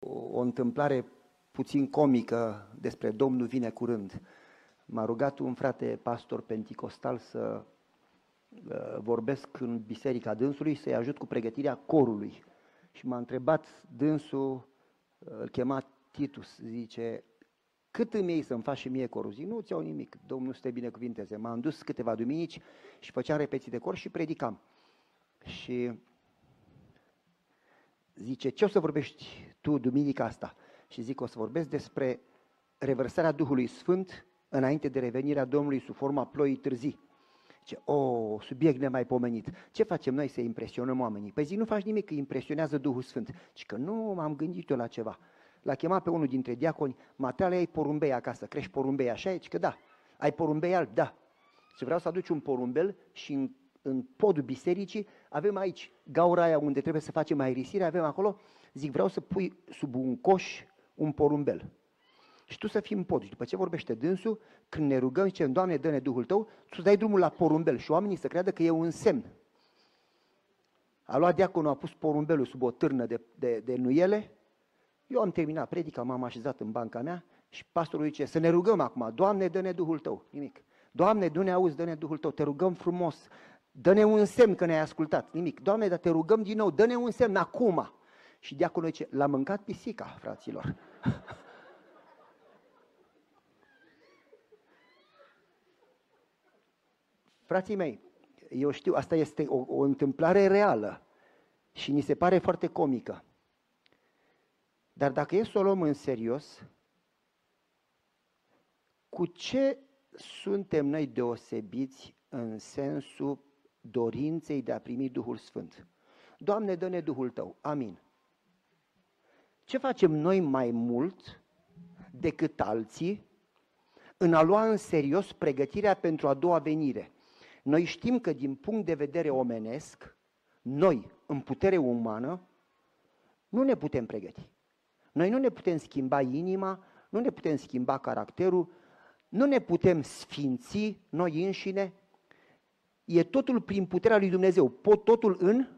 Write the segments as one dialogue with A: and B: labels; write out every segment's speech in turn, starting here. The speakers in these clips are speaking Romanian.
A: O, o întâmplare puțin comică despre Domnul vine curând. M-a rugat un frate pastor penticostal să uh, vorbesc în biserica dânsului să-i ajut cu pregătirea corului. Și m-a întrebat dânsul, uh, îl chema Titus, zice, cât îmi iei să-mi faci și mie corul? Zic, nu ți iau nimic, Domnul să te binecuvinteze. M-am dus câteva duminici și făceam repetiții de cor și predicam. Și zice, ce o să vorbești tu duminica asta? Și zic, o să vorbesc despre revărsarea Duhului Sfânt înainte de revenirea Domnului sub forma ploii târzii. Ce, o, subiect nemaipomenit. Ce facem noi să impresionăm oamenii? Păi zic, nu faci nimic, că impresionează Duhul Sfânt. Și că nu m-am gândit eu la ceva. L-a chemat pe unul dintre diaconi, Matale, ai porumbei acasă, crești porumbei așa? Zice că da. Ai porumbei alb? Da. Și vreau să aduci un porumbel și în, în podul bisericii avem aici gaura aia unde trebuie să facem aerisire, avem acolo, zic, vreau să pui sub un coș un porumbel. Și tu să fii în pod. Și după ce vorbește dânsul, când ne rugăm, zicem, Doamne, dă-ne Duhul Tău, tu dai drumul la porumbel și oamenii să creadă că e un semn. A luat diaconul, a pus porumbelul sub o târnă de, de, de nuiele. Eu am terminat predica, m-am așezat în banca mea și pastorul zice, să ne rugăm acum, Doamne, dă-ne Duhul Tău. Nimic. Doamne, du-ne auzi, dă-ne Duhul Tău, te rugăm frumos, dă-ne un semn că ne-ai ascultat. Nimic. Doamne, dar te rugăm din nou, dă-ne un semn acum. Și diaconul zice, l-a mâncat pisica, fraților. Frații mei, eu știu, asta este o, o întâmplare reală și ni se pare foarte comică. Dar dacă e să o luăm în serios, cu ce suntem noi deosebiți în sensul dorinței de a primi Duhul Sfânt? Doamne, dă-ne Duhul Tău. Amin. Ce facem noi mai mult decât alții în a lua în serios pregătirea pentru a doua venire? Noi știm că din punct de vedere omenesc, noi, în putere umană, nu ne putem pregăti. Noi nu ne putem schimba inima, nu ne putem schimba caracterul, nu ne putem sfinți noi înșine. E totul prin puterea lui Dumnezeu. Pot totul în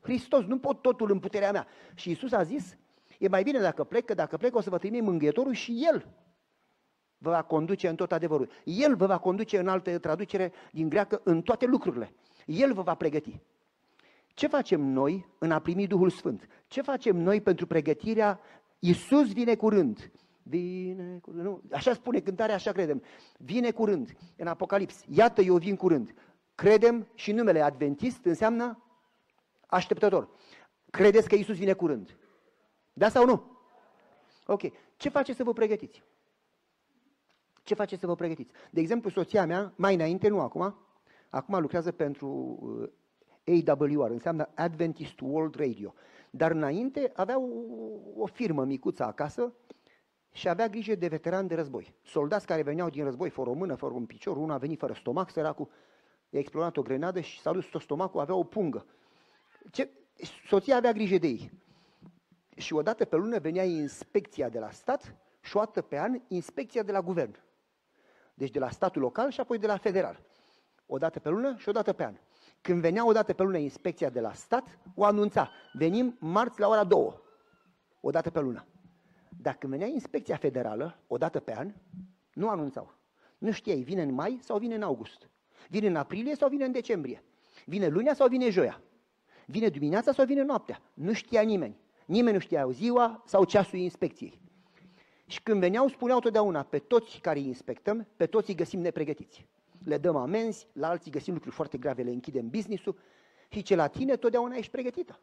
A: Hristos, nu pot totul în puterea mea. Și Isus a zis, e mai bine dacă plec, că dacă plec o să vă trimit mângâietorul și El vă va conduce în tot adevărul. El vă va conduce în altă traducere din greacă în toate lucrurile. El vă va pregăti. Ce facem noi în a primi Duhul Sfânt? Ce facem noi pentru pregătirea Iisus vine curând. Vine curând. Nu, așa spune cântarea, așa credem. Vine curând. În Apocalips. Iată, eu vin curând. Credem și numele Adventist înseamnă așteptător. Credeți că Iisus vine curând? Da sau nu? Ok. Ce face să vă pregătiți? Ce face să vă pregătiți? De exemplu, soția mea, mai înainte, nu acum, acum lucrează pentru uh, AWR, înseamnă Adventist World Radio. Dar înainte avea o, o firmă micuță acasă și avea grijă de veterani de război. Soldați care veneau din război fără o mână, fără un picior, unul a venit fără stomac, săracul, i-a explodat o grenadă și s-a dus tot stomacul, avea o pungă. Ce? Soția avea grijă de ei. Și odată pe lună venea inspecția de la stat și o dată pe an inspecția de la guvern. Deci de la statul local și apoi de la federal. O dată pe lună și o dată pe an. Când venea o dată pe lună inspecția de la stat, o anunța. Venim marți la ora 2, o dată pe lună. Dacă venea inspecția federală, o dată pe an, nu anunțau. Nu știai, vine în mai sau vine în august. Vine în aprilie sau vine în decembrie. Vine lunea sau vine joia. Vine dimineața sau vine noaptea. Nu știa nimeni. Nimeni nu știa ziua sau ceasul inspecției. Și când veneau, spuneau totdeauna, pe toți care îi inspectăm, pe toți îi găsim nepregătiți. Le dăm amenzi, la alții găsim lucruri foarte grave, le închidem business-ul și ce la tine totdeauna ești pregătită.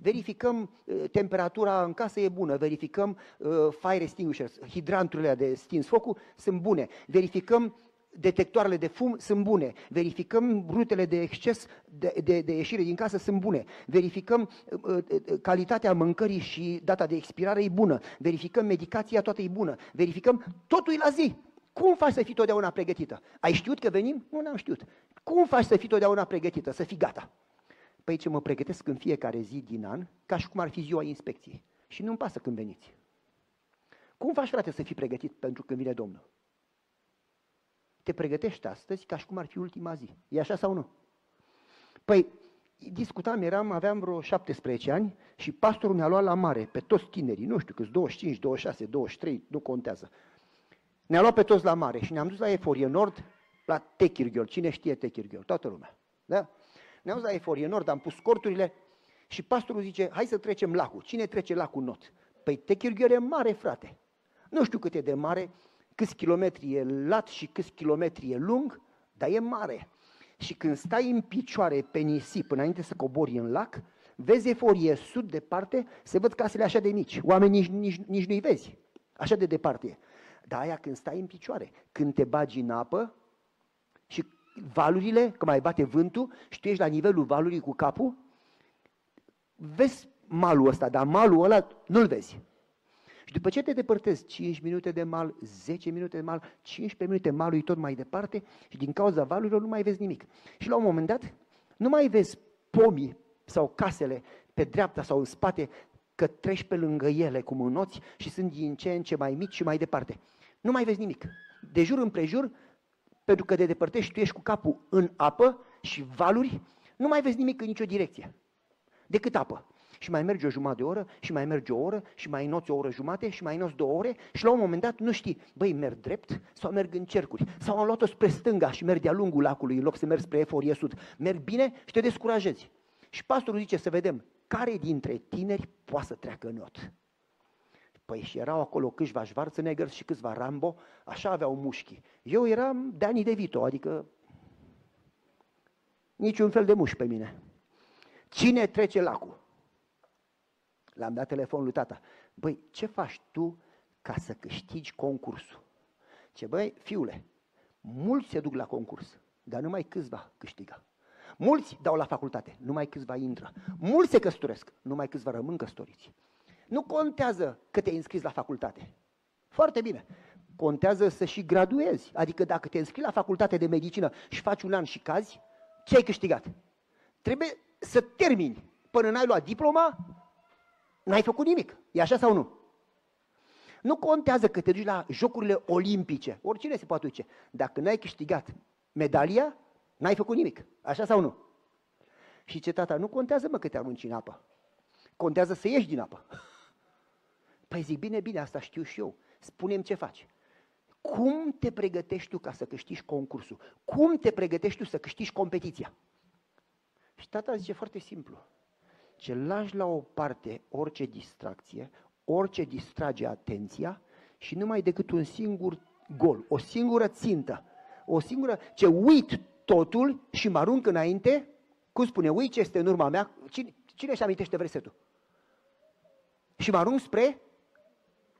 A: Verificăm uh, temperatura în casă e bună, verificăm uh, fire extinguishers, hidranturile de stins focul sunt bune, verificăm detectoarele de fum sunt bune, verificăm rutele de exces de, de, de ieșire din casă sunt bune, verificăm uh, uh, calitatea mâncării și data de expirare e bună, verificăm medicația, toată e bună, verificăm totul e la zi. Cum faci să fii totdeauna pregătită? Ai știut că venim? Nu, n-am știut. Cum faci să fii totdeauna pregătită, să fii gata? Păi ce mă pregătesc în fiecare zi din an, ca și cum ar fi ziua inspecției. Și nu-mi pasă când veniți. Cum faci, frate, să fii pregătit pentru când vine Domnul? Te pregătești astăzi ca și cum ar fi ultima zi. E așa sau nu? Păi, discutam, eram, aveam vreo 17 ani și pastorul ne-a luat la mare, pe toți tinerii, nu știu câți, 25, 26, 23, nu contează. Ne-a luat pe toți la mare și ne-am dus la Eforie Nord, la Techirghiol. Cine știe Techirghiol? Toată lumea. Da? Ne-am dus la Eforie Nord, am pus corturile și pastorul zice, hai să trecem lacul. Cine trece lacul not? Păi Techirghiol e mare, frate. Nu știu cât e de mare, câți kilometri e lat și câți kilometri e lung, dar e mare. Și când stai în picioare pe nisip înainte să cobori în lac, vezi eforie sud departe, se văd casele așa de mici. Oamenii nici, nici, nici nu-i vezi. Așa de departe e. Dar aia când stai în picioare, când te bagi în apă și valurile, că mai bate vântul și tu ești la nivelul valului cu capul, vezi malul ăsta, dar malul ăla nu-l vezi. Și după ce te depărtezi 5 minute de mal, 10 minute de mal, 15 minute malul e tot mai departe și din cauza valurilor nu mai vezi nimic. Și la un moment dat nu mai vezi pomii sau casele pe dreapta sau în spate că treci pe lângă ele cum înoți și sunt din ce în ce mai mici și mai departe. Nu mai vezi nimic. De jur împrejur, pentru că te depărtești, tu ești cu capul în apă și valuri, nu mai vezi nimic în nicio direcție. Decât apă și mai mergi o jumătate de oră și mai mergi o oră și mai noți o oră jumate și mai noți două ore și la un moment dat nu știi, băi, merg drept sau merg în cercuri sau am luat-o spre stânga și merg de-a lungul lacului în loc să merg spre Eforie Sud. Merg bine și te descurajezi. Și pastorul zice să vedem care dintre tineri poate să treacă în not. Păi și erau acolo câțiva Schwarzenegger și câțiva Rambo, așa aveau mușchi. Eu eram Dani De Vito, adică niciun fel de mușchi pe mine. Cine trece lacul? L-am dat telefonul lui tata. Băi, ce faci tu ca să câștigi concursul? Ce băi, fiule, mulți se duc la concurs, dar numai câțiva câștigă. Mulți dau la facultate, numai câțiva intră. Mulți se căsătoresc, numai câțiva rămân căsătoriți. Nu contează că te-ai înscris la facultate. Foarte bine. Contează să și graduezi. Adică dacă te înscrii la facultate de medicină și faci un an și cazi, ce ai câștigat? Trebuie să termini. Până n-ai luat diploma, n-ai făcut nimic. E așa sau nu? Nu contează că te duci la jocurile olimpice, oricine se poate duce. Dacă n-ai câștigat medalia, n-ai făcut nimic. Așa sau nu? Și ce tata, nu contează mă că te arunci în apă. Contează să ieși din apă. Păi zic, bine, bine, asta știu și eu. Spunem ce faci. Cum te pregătești tu ca să câștigi concursul? Cum te pregătești tu să câștigi competiția? Și tata zice foarte simplu ce lași la o parte orice distracție, orice distrage atenția și numai decât un singur gol, o singură țintă, o singură, ce uit totul și mă arunc înainte, cum spune, uit ce este în urma mea, cine, cine își amintește versetul? Și mă arunc spre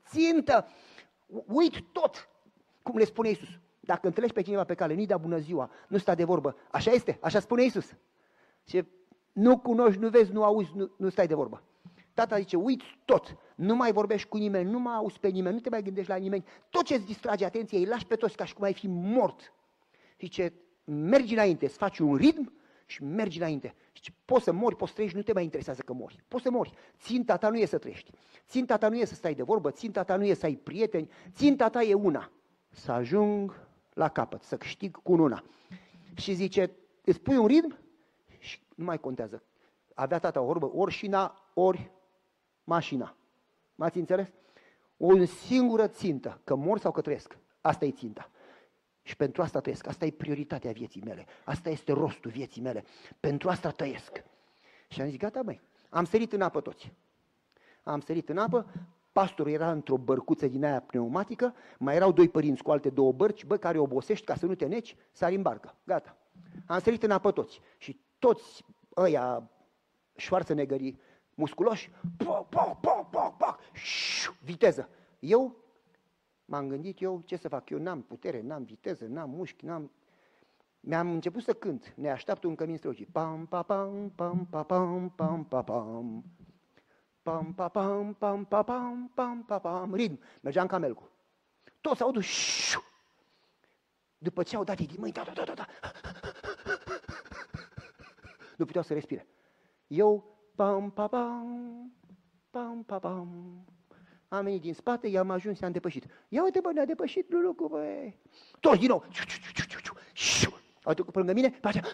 A: țintă, uit tot, cum le spune Iisus. Dacă întâlnești pe cineva pe cale, nu-i da bună ziua, nu sta de vorbă. Așa este, așa spune Iisus. Și nu cunoști, nu vezi, nu auzi, nu, nu stai de vorbă. Tata zice, uiți tot, nu mai vorbești cu nimeni, nu mai auzi pe nimeni, nu te mai gândești la nimeni, tot ce îți distrage atenția, îi lași pe toți ca și cum ai fi mort. Zice, mergi înainte, îți faci un ritm și mergi înainte. Și poți să mori, poți să trăiești, nu te mai interesează că mori. Poți să mori. Ținta ta nu e să trăiești. Ținta ta nu e să stai de vorbă, ținta ta nu e să ai prieteni, ținta ta e una. Să ajung la capăt, să câștig cu una. Și zice, îți pui un ritm nu mai contează. Avea tata o vorbă, ori șina, ori mașina. M-ați înțeles? O singură țintă, că mor sau că trăiesc. Asta e ținta. Și pentru asta trăiesc. Asta e prioritatea vieții mele. Asta este rostul vieții mele. Pentru asta trăiesc. Și am zis, gata, băi, am sărit în apă toți. Am sărit în apă, pastorul era într-o bărcuță din aia pneumatică, mai erau doi părinți cu alte două bărci, bă, care obosești ca să nu te neci, sari în barcă. Gata. Am sărit în apă toți. Și toți ăia Schwarzeneggerii musculoși, poc, poc, poc, poc, poc, viteză. Eu m-am gândit eu ce să fac, eu n-am putere, n-am viteză, n-am mușchi, n-am... Mi-am început să cânt, ne așteaptă un cămin străucit. Pam, pa, pam, pam, pa, pam, pam, pa, pam. Pam, pa, pam, pam, pa, pam, pam, pa, pam. Ritm. Mergeam camelcu. Toți audă După ce au dat din mâini, da, da, da, da, nu puteau să respire. Eu, pam, pam, pam, pam, pam, pam, am venit din spate, i-am ajuns, i-am depășit. Ia uite, bă, ne-a depășit Lulucu, bă. Toți din nou. Au trecut pe lângă mine, pe aceea.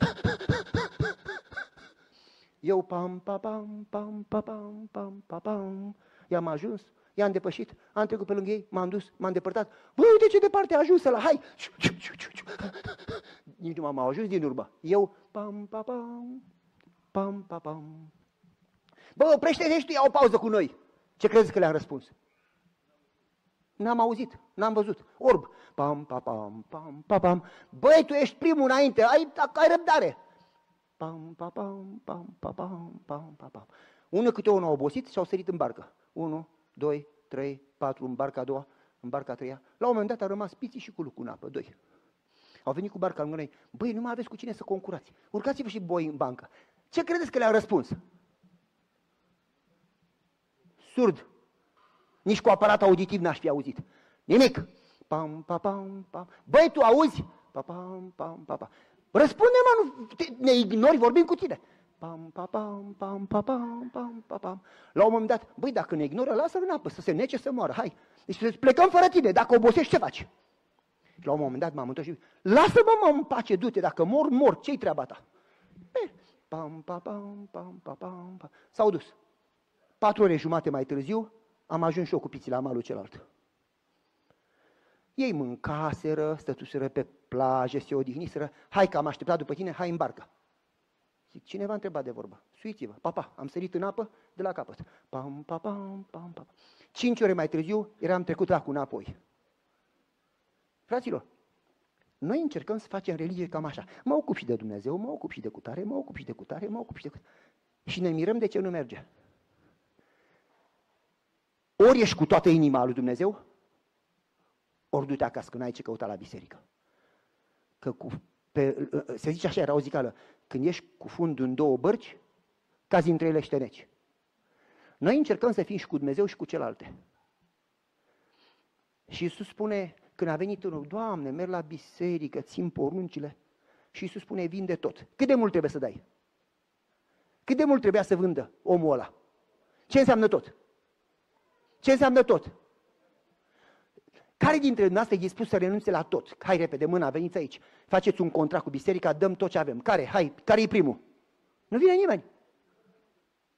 A: Eu pam, pa, pam, pam, pa, pam, pam, pa, pam. I-am ajuns, i-am depășit, am trecut pe lângă ei, m-am dus, m-am depărtat. Băi, uite ce departe a ajuns la hai! Nici nu m-am ajuns din urmă. Eu, pam, pa, pam, pam, pa, pam. Bă, oprește-te și tu, ia o pauză cu noi. Ce crezi că le-am răspuns? N-am auzit, n-am văzut. Orb. Pam, pam, pam, pam, pam, pam. Băi, tu ești primul înainte, ai, ai răbdare. Pam, pam, pam, pam, pam, pam, pam, pam, pam. Unul câte unul au obosit și au sărit în barcă. Unu, doi, trei, patru, în barca a doua, în barca a treia. La un moment dat a rămas piții și cu lucru în apă, doi. Au venit cu barca lângă noi. Băi, nu mai aveți cu cine să concurați. Urcați-vă și voi în bancă. Ce credeți că le-au răspuns? Surd. Nici cu aparat auditiv n-aș fi auzit. Nimic. Pam, pam, pam, pam. Băi, tu auzi? Pam, pam, pam, pam, pam. Răspunde, mă, nu, te, ne ignori, vorbim cu tine. Pam, pam, pam, pam, pam, pam, pam, pam, pam. La un moment dat, băi, dacă ne ignoră, lasă-l în apă, să se nece, să moară, hai. Deci plecăm fără tine, dacă obosești, ce faci? Și la un moment dat m-am întors și lasă-mă, mă, în pace, du-te, dacă mor, mor, ce-i treaba ta? Be, pam, pam, pam, pam, pam, pam, pam. S-au dus. Patru ore jumate mai târziu, am ajuns și eu cu piții la malul celălalt. Ei mâncaseră, stătuseră pe plajă, se odihniseră, hai că am așteptat după tine, hai în barcă. Zic, cineva a întrebat de vorbă. Suiți-vă. Papa, am sărit în apă de la capăt. Pam, pam, pam, pam, pam. Cinci ore mai târziu eram trecut acum înapoi. Fraților, noi încercăm să facem religie cam așa. Mă ocup și de Dumnezeu, mă ocup și de cutare, mă ocup și de cutare, mă ocup și de cutare. Și ne mirăm de ce nu merge. Ori ești cu toată inima lui Dumnezeu, ori du-te acasă, că n-ai ce căuta la biserică. Că cu, pe, se zice așa, era o zicală, când ești cu fundul în două bărci, cazi între ele șteneci. Noi încercăm să fim și cu Dumnezeu și cu celelalte. Și Iisus spune, când a venit unul, Doamne, merg la biserică, țin poruncile. Și Iisus spune, vinde tot. Cât de mult trebuie să dai? Cât de mult trebuia să vândă omul ăla? Ce înseamnă tot? Ce înseamnă tot? Care dintre dumneavoastră e dispus să renunțe la tot? Hai repede, mâna, veniți aici. Faceți un contract cu biserica, dăm tot ce avem. Care? Hai, care e primul? Nu vine nimeni.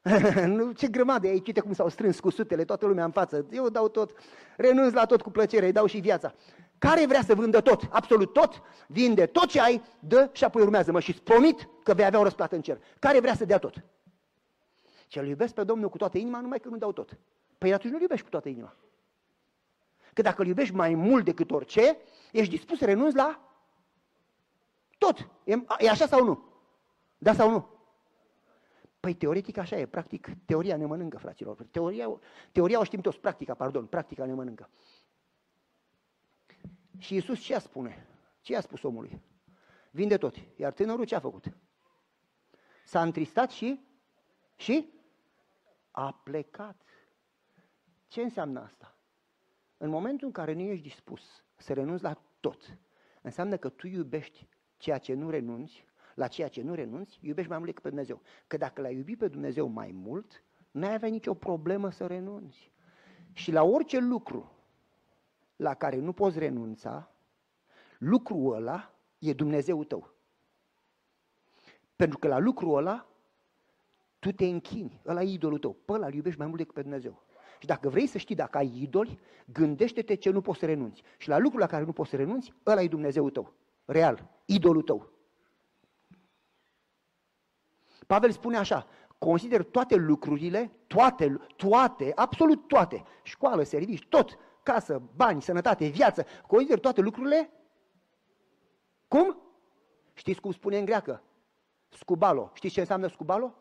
A: ce grămadă e aici, uite cum s-au strâns cu sutele, toată lumea în față. Eu dau tot, renunț la tot cu plăcere, îi dau și viața. Care vrea să vândă tot, absolut tot, vinde tot ce ai, dă și apoi urmează-mă și îți promit că vei avea o răsplată în cer. Care vrea să dea tot? Ce-l iubesc pe Domnul cu toată inima, numai că nu dau tot. Păi atunci nu-L iubești cu toată inima. Că dacă îl iubești mai mult decât orice, ești dispus să renunți la tot. E, e așa sau nu? Da sau nu? Păi teoretic așa e, practic teoria ne mănâncă, fraților. Teoria, teoria o știm toți, practica, pardon, practica ne mănâncă. Și Iisus ce a spune? Ce a spus omului? Vinde tot. Iar tânărul ce a făcut? S-a întristat și? Și? A plecat. Ce înseamnă asta? În momentul în care nu ești dispus să renunți la tot, înseamnă că tu iubești ceea ce nu renunți, la ceea ce nu renunți, iubești mai mult decât pe Dumnezeu. Că dacă l-ai iubit pe Dumnezeu mai mult, n-ai avea nicio problemă să renunți. Și la orice lucru la care nu poți renunța, lucrul ăla e Dumnezeu tău. Pentru că la lucrul ăla tu te închini, ăla e idolul tău, pe ăla îl iubești mai mult decât pe Dumnezeu. Și dacă vrei să știi dacă ai idoli, gândește-te ce nu poți să renunți. Și la lucrul la care nu poți să renunți, ăla e Dumnezeu tău. Real, idolul tău. Pavel spune așa, consider toate lucrurile, toate, toate, absolut toate, școală, servici, tot, casă, bani, sănătate, viață, consider toate lucrurile, cum? Știți cum spune în greacă? Scubalo. Știți ce înseamnă scubalo?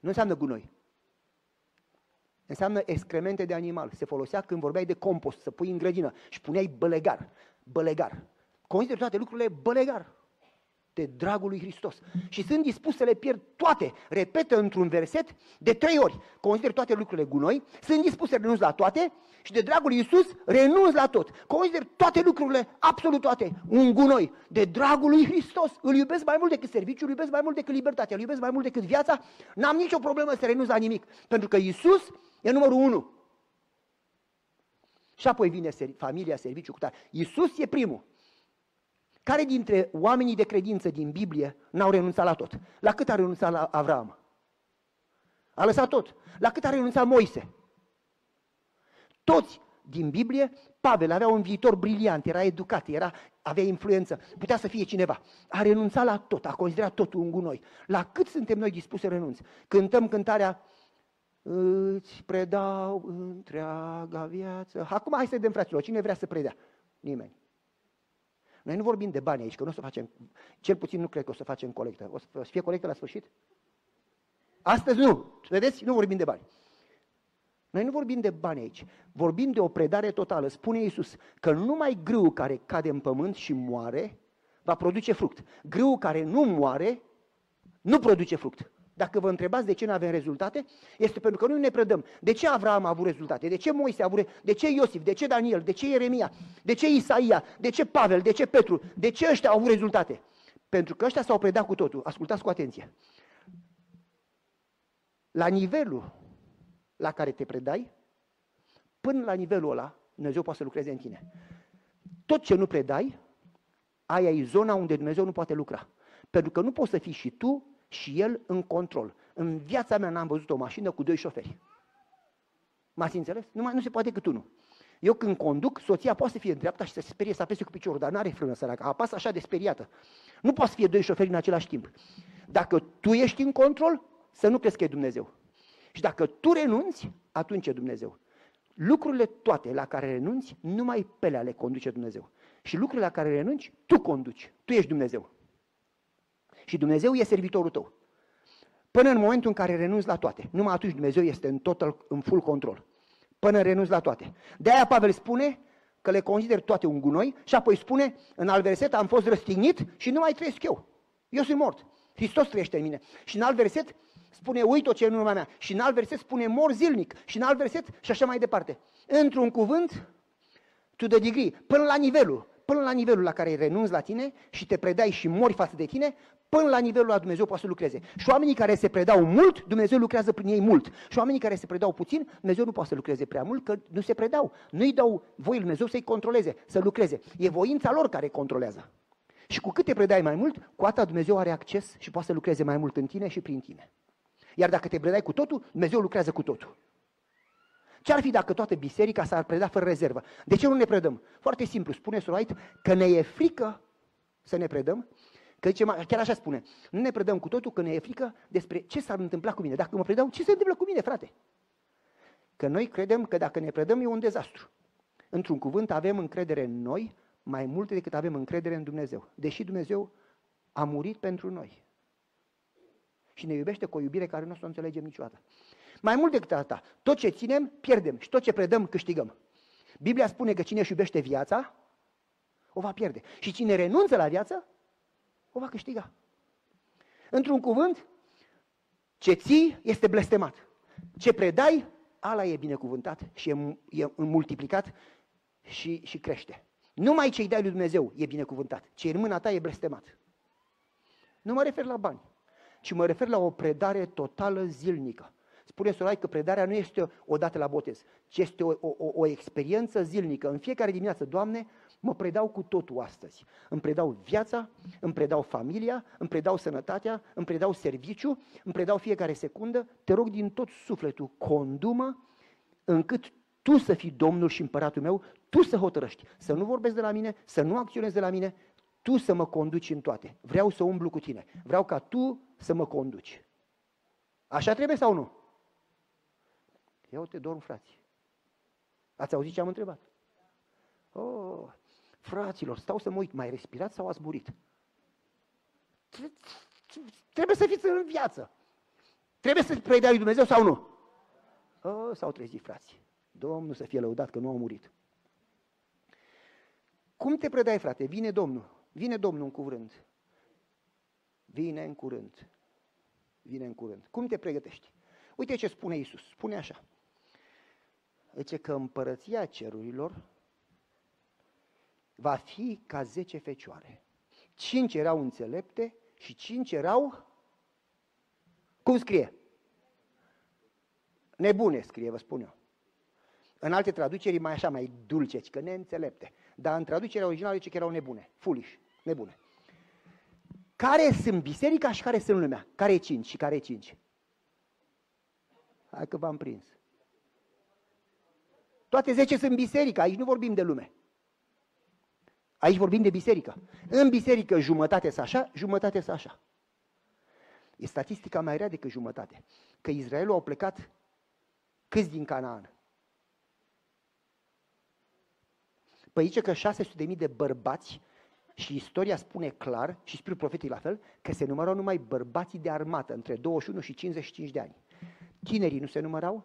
A: Nu înseamnă gunoi. Înseamnă excremente de animal. Se folosea când vorbeai de compost, să pui în grădină și puneai bălegar. Bălegar. Consider toate lucrurile bălegar. De dragul lui Hristos. Și sunt dispus să le pierd toate. Repetă într-un verset de trei ori. Consider toate lucrurile gunoi. Sunt dispus să renunț la toate. Și de dragul lui Iisus renunț la tot. Consider toate lucrurile, absolut toate, un gunoi. De dragul lui Hristos. Îl iubesc mai mult decât serviciul, îl iubesc mai mult decât libertatea, îl iubesc mai mult decât viața. N-am nicio problemă să renunț la nimic. Pentru că Iisus E numărul unu. Și apoi vine familia, serviciu cu tare. Iisus e primul. Care dintre oamenii de credință din Biblie n-au renunțat la tot? La cât a renunțat la Avram? A lăsat tot. La cât a renunțat Moise? Toți din Biblie, Pavel avea un viitor briliant, era educat, era, avea influență, putea să fie cineva. A renunțat la tot, a considerat totul un gunoi. La cât suntem noi dispuși să renunți? Cântăm cântarea Îți predau întreaga viață. Acum hai să vedem, fraților, cine vrea să predea? Nimeni. Noi nu vorbim de bani aici, că nu o să facem, cel puțin nu cred că o să facem colectă. O să fie colectă la sfârșit? Astăzi nu. Vedeți? Nu vorbim de bani. Noi nu vorbim de bani aici, vorbim de o predare totală. Spune Iisus că numai grâu care cade în pământ și moare va produce fruct. Grâu care nu moare nu produce fruct. Dacă vă întrebați de ce nu avem rezultate, este pentru că noi ne predăm. De ce Avram a avut rezultate? De ce Moise a avut rezultate? De ce Iosif? De ce Daniel? De ce Ieremia? De ce Isaia? De ce Pavel? De ce Petru? De ce ăștia au avut rezultate? Pentru că ăștia s-au predat cu totul. Ascultați cu atenție. La nivelul la care te predai, până la nivelul ăla, Dumnezeu poate să lucreze în tine. Tot ce nu predai, aia e zona unde Dumnezeu nu poate lucra. Pentru că nu poți să fii și tu și el în control. În viața mea n-am văzut o mașină cu doi șoferi. M-ați înțeles? Nu, mai, nu se poate cât unul. Eu când conduc, soția poate să fie în dreapta și să se sperie să apese cu piciorul, dar n-are frână săracă, apasă așa de speriată. Nu poate să fie doi șoferi în același timp. Dacă tu ești în control, să nu crezi că e Dumnezeu. Și dacă tu renunți, atunci e Dumnezeu. Lucrurile toate la care renunți, numai pe le conduce Dumnezeu. Și lucrurile la care renunți, tu conduci. Tu ești Dumnezeu. Și Dumnezeu e servitorul tău. Până în momentul în care renunți la toate. Numai atunci Dumnezeu este în total, în full control. Până renunți la toate. De aia Pavel spune că le consider toate un gunoi și apoi spune în alt verset am fost răstignit și nu mai trăiesc eu. Eu sunt mort. Hristos trăiește în mine. Și în alt verset spune uit ce în urma mea. Și în alt verset spune mor zilnic. Și în alt verset și așa mai departe. Într-un cuvânt, to the degree, până la nivelul, până la nivelul la care renunți la tine și te predai și mori față de tine, până la nivelul la Dumnezeu poate să lucreze. Și oamenii care se predau mult, Dumnezeu lucrează prin ei mult. Și oamenii care se predau puțin, Dumnezeu nu poate să lucreze prea mult, că nu se predau. Nu-i dau voie lui Dumnezeu să-i controleze, să lucreze. E voința lor care controlează. Și cu cât te predai mai mult, cu atât Dumnezeu are acces și poate să lucreze mai mult în tine și prin tine. Iar dacă te predai cu totul, Dumnezeu lucrează cu totul. Ce ar fi dacă toată biserica s-ar preda fără rezervă? De ce nu ne predăm? Foarte simplu, spune Surait că ne e frică să ne predăm, că zice, chiar așa spune, nu ne predăm cu totul că ne e frică despre ce s-ar întâmpla cu mine. Dacă mă predau, ce se întâmplă cu mine, frate? Că noi credem că dacă ne predăm e un dezastru. Într-un cuvânt, avem încredere în noi mai mult decât avem încredere în Dumnezeu. Deși Dumnezeu a murit pentru noi. Și ne iubește cu o iubire care nu o să o înțelegem niciodată. Mai mult decât asta, tot ce ținem, pierdem și tot ce predăm, câștigăm. Biblia spune că cine își iubește viața, o va pierde. Și cine renunță la viață, o va câștiga. Într-un cuvânt, ce ții este blestemat. Ce predai, ala e binecuvântat și e, e multiplicat și, și crește. Numai ce-i dai lui Dumnezeu e binecuvântat. Ce în mâna ta e blestemat. Nu mă refer la bani, ci mă refer la o predare totală zilnică. Spune Sorai că predarea nu este o dată la botez, ci este o, o, o experiență zilnică. În fiecare dimineață, Doamne, mă predau cu totul astăzi. Îmi predau viața, îmi predau familia, îmi predau sănătatea, îmi predau serviciu, îmi predau fiecare secundă. Te rog din tot sufletul, condumă încât tu să fii Domnul și împăratul meu, tu să hotărăști, să nu vorbesc de la mine, să nu acționezi de la mine, tu să mă conduci în toate. Vreau să umblu cu tine. Vreau ca tu să mă conduci. Așa trebuie sau nu? Eu te dorm, frați. Ați auzit ce am întrebat? Oh, fraților, stau să mă uit, mai respirați sau ați murit? Trebuie să fiți în viață. Trebuie să predea lui Dumnezeu sau nu? Oh, s-au trezit frații. Domnul să fie lăudat că nu au murit. Cum te predai, frate? Vine Domnul. Vine Domnul în curând. Vine în curând. Vine în curând. Cum te pregătești? Uite ce spune Isus. Spune așa. Zice că împărăția cerurilor va fi ca zece fecioare. Cinci erau înțelepte și cinci erau, cum scrie? Nebune scrie, vă spun eu. În alte traduceri mai așa, mai dulce, că neînțelepte. Dar în traducerea originală zice că erau nebune, foolish, nebune. Care sunt biserica și care sunt lumea? Care e cinci și care e cinci? Hai că v-am prins. Toate zece sunt biserică, aici nu vorbim de lume. Aici vorbim de biserică. În biserică jumătate să așa, jumătate să așa. E statistica mai rea decât jumătate. Că Israelul au plecat câți din Canaan? Păi zice că 600.000 de bărbați și istoria spune clar, și spune profetii la fel, că se numărau numai bărbații de armată între 21 și 55 de ani. Tinerii nu se numărau,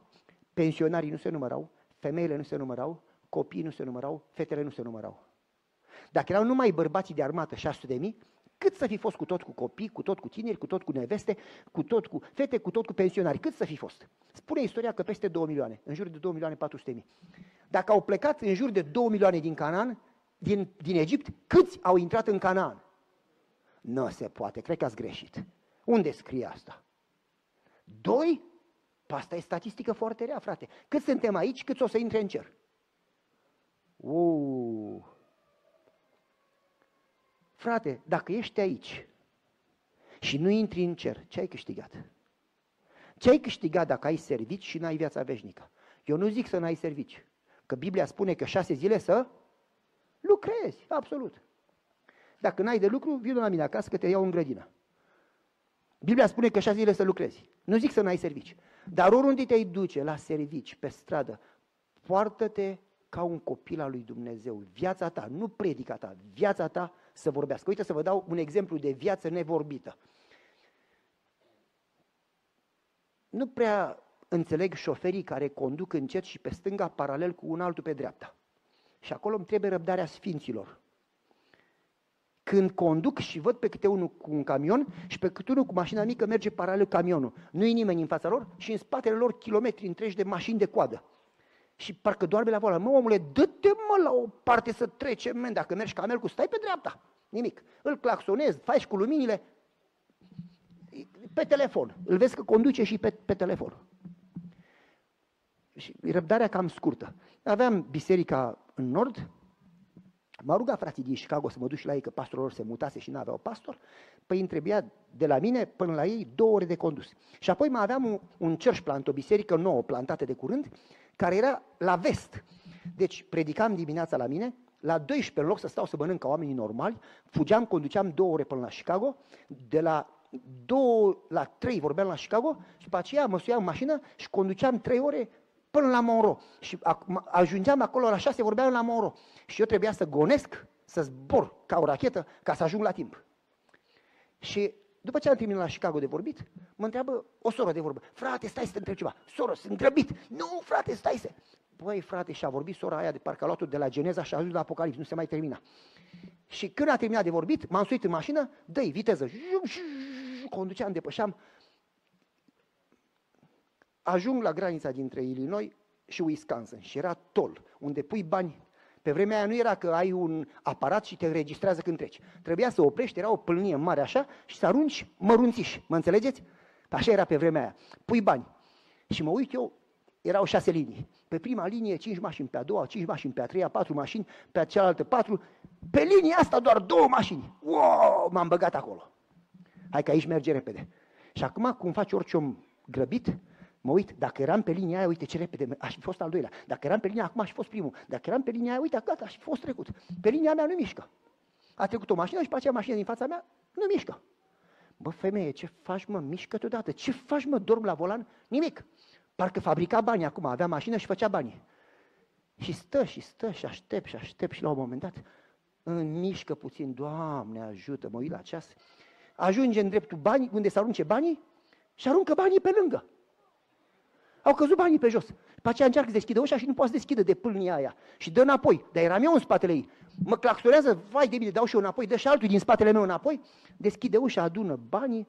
A: pensionarii nu se numărau, femeile nu se numărau, copiii nu se numărau, fetele nu se numărau. Dacă erau numai bărbații de armată 600 de mii, cât să fi fost cu tot cu copii, cu tot cu tineri, cu tot cu neveste, cu tot cu fete, cu tot cu pensionari? Cât să fi fost? Spune istoria că peste 2 milioane, în jur de 2 milioane 400 mii. Dacă au plecat în jur de 2 milioane din Canaan, din, din Egipt, câți au intrat în Canaan? Nu se poate, cred că ați greșit. Unde scrie asta? Doi? Asta e statistică foarte rea, frate. Cât suntem aici, cât o să intre în cer? Uuu! Frate, dacă ești aici și nu intri în cer, ce ai câștigat? Ce ai câștigat dacă ai servici și n-ai viața veșnică? Eu nu zic să n-ai servici, că Biblia spune că șase zile să lucrezi, absolut. Dacă n-ai de lucru, vină la mine acasă că te iau în grădină. Biblia spune că șase zile să lucrezi. Nu zic să n-ai servici. Dar oriunde te-ai duce, la servici, pe stradă, poartă-te ca un copil al lui Dumnezeu. Viața ta, nu predica ta, viața ta să vorbească. Uite să vă dau un exemplu de viață nevorbită. Nu prea înțeleg șoferii care conduc încet și pe stânga paralel cu un altul pe dreapta. Și acolo îmi trebuie răbdarea sfinților. Când conduc și văd pe câte unul cu un camion și pe câte unul cu mașina mică merge paralel camionul. Nu e nimeni în fața lor și în spatele lor kilometri întregi de mașini de coadă. Și parcă doarme la volan. Mă, omule, dă-te mă la o parte să trecem, men, dacă mergi camel cu stai pe dreapta. Nimic. Îl claxonezi, faci cu luminile pe telefon. Îl vezi că conduce și pe, pe telefon. Și răbdarea cam scurtă. Aveam biserica în nord, M-a rugat frații din Chicago să mă duc și la ei, că pastorul lor se mutase și nu aveau pastor. Păi îmi trebuia de la mine până la ei două ore de condus. Și apoi mai aveam un, un church plant, o biserică nouă plantată de curând, care era la vest. Deci predicam dimineața la mine, la 12 în loc să stau să mănânc ca oamenii normali, fugeam, conduceam două ore până la Chicago, de la 2 la 3 vorbeam la Chicago și după aceea mă suiam în mașină și conduceam 3 ore până la Monroe. Și ajungeam acolo la 6, vorbeam la Monroe. Și eu trebuia să gonesc, să zbor ca o rachetă, ca să ajung la timp. Și după ce am terminat la Chicago de vorbit, mă întreabă o soră de vorbă. Frate, stai să te întreb ceva. Soră, sunt grăbit. Nu, frate, stai să... Păi, frate, și-a vorbit sora aia de parcă a luat de la Geneza și a ajuns la Apocalips, nu se mai termina. Și când a terminat de vorbit, m-am suit în mașină, dă viteză. Conduceam, depășeam. Ajung la granița dintre Illinois și Wisconsin și era tol, unde pui bani. Pe vremea aia nu era că ai un aparat și te înregistrează când treci. Trebuia să oprești, era o pâlnie mare așa și să arunci mărunțiși. Mă înțelegeți? Așa era pe vremea aia. Pui bani. Și mă uit eu, erau șase linii. Pe prima linie cinci mașini, pe a doua cinci mașini, pe a treia patru mașini, pe a cealaltă patru. Pe linia asta doar două mașini. Wow, m-am băgat acolo. Hai că aici merge repede. Și acum, cum faci orice om grăbit, mă uit, dacă eram pe linia aia, uite ce repede, aș fi fost al doilea. Dacă eram pe linia acum, aș fi fost primul. Dacă eram pe linia aia, uite, gata, aș fi fost trecut. Pe linia mea nu mișcă. A trecut o mașină și pe aceea mașină din fața mea nu mișcă. Bă, femeie, ce faci, mă? Mișcă deodată. Ce faci, mă? Dorm la volan? Nimic. Parcă fabrica bani acum, avea mașină și făcea bani. Și stă și stă și aștept și aștept și la un moment dat în mișcă puțin, Doamne ajută, mă uit la ceas, ajunge în dreptul banii, unde se arunce banii și aruncă banii pe lângă. Au căzut banii pe jos. După aceea încearcă să deschide ușa și nu poate să deschide de pâlnia aia. Și dă înapoi. Dar eram eu în spatele ei. Mă claxonează, vai de bine, dau și eu înapoi, dă și altul din spatele meu înapoi, deschide ușa, adună banii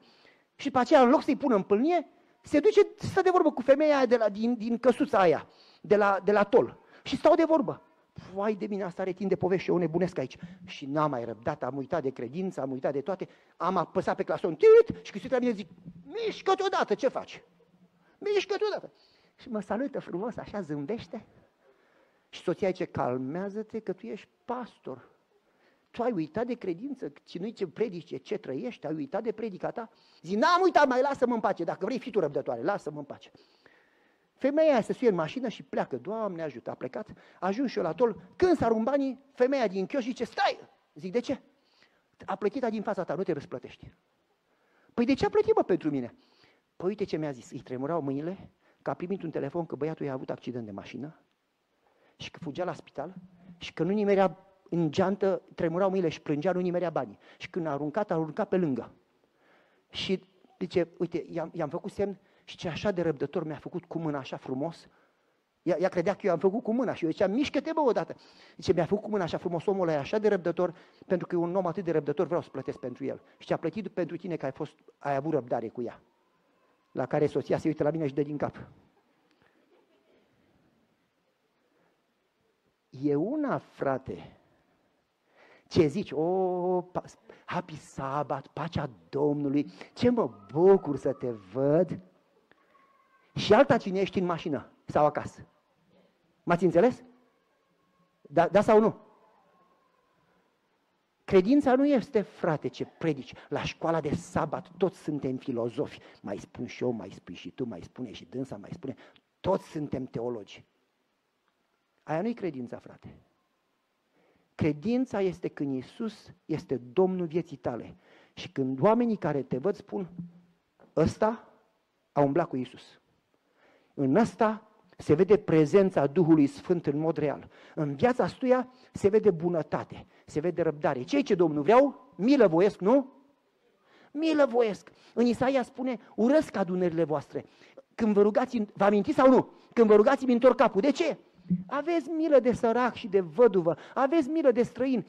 A: și după aceea, în loc să-i pună în pâlnie, se duce, stă de vorbă cu femeia aia de la, din, din căsuța aia, de la, de la tol. Și stau de vorbă. Vai de mine, asta are timp de povești și eu nebunesc aici. Și n-am mai răbdat, am uitat de credință, am uitat de toate, am apăsat pe clason, tit, și când se la mine zic, mișcă-te odată, ce faci? Mișcă-te odată. Și mă salută frumos, așa zâmbește. Și soția zice, calmează-te că tu ești pastor. Tu ai uitat de credință, ci nu ce predice, ce trăiești, ai uitat de predica ta? Zic, n-am uitat, mai lasă-mă în pace, dacă vrei fi tu răbdătoare, lasă-mă în pace. Femeia aia se suie în mașină și pleacă. Doamne ajută, a plecat. Ajuns și eu la tol. Când s-a banii, femeia din chioș zice, stai! Zic, de ce? A plătit din fața ta, nu te răsplătești. Păi de ce a plătit, mă, pentru mine? Păi uite ce mi-a zis, îi tremurau mâinile, că a primit un telefon că băiatul i-a avut accident de mașină și că fugea la spital și că nu nimerea în geantă, tremurau mâinile și plângea, nu nimerea banii. Și când a aruncat, a aruncat pe lângă. Și zice, uite, i-am, i-am făcut semn și ce așa de răbdător mi-a făcut cu mâna așa frumos. Ea, ea credea că eu am făcut cu mâna și eu ziceam, mișcă-te bă odată. Zice, mi-a făcut cu mâna așa frumos, omul ăla e așa de răbdător, pentru că e un om atât de răbdător, vreau să plătesc pentru el. Și ce a plătit pentru tine că ai, fost, ai avut răbdare cu ea. La care soția se uită la mine și dă din cap. E una, frate, ce zici, o, happy sabat, pacea Domnului, ce mă bucur să te văd. Și alta cine ești în mașină sau acasă. M-ați înțeles? Da, da sau nu? Credința nu este, frate, ce predici. La școala de sabat toți suntem filozofi. Mai spun și eu, mai spui și tu, mai spune și dânsa, mai spune. Toți suntem teologi. Aia nu-i credința, frate. Credința este când Iisus este Domnul vieții tale. Și când oamenii care te văd spun, ăsta a umblat cu Iisus. În ăsta se vede prezența Duhului Sfânt în mod real. În viața stuia se vede bunătate, se vede răbdare. Ce ce Domnul vreau? Milă voiesc, nu? Milă voiesc. În Isaia spune, urăsc adunările voastre. Când vă rugați, vă amintiți sau nu? Când vă rugați, mi întorc capul. De ce? Aveți milă de sărac și de văduvă, aveți milă de străin,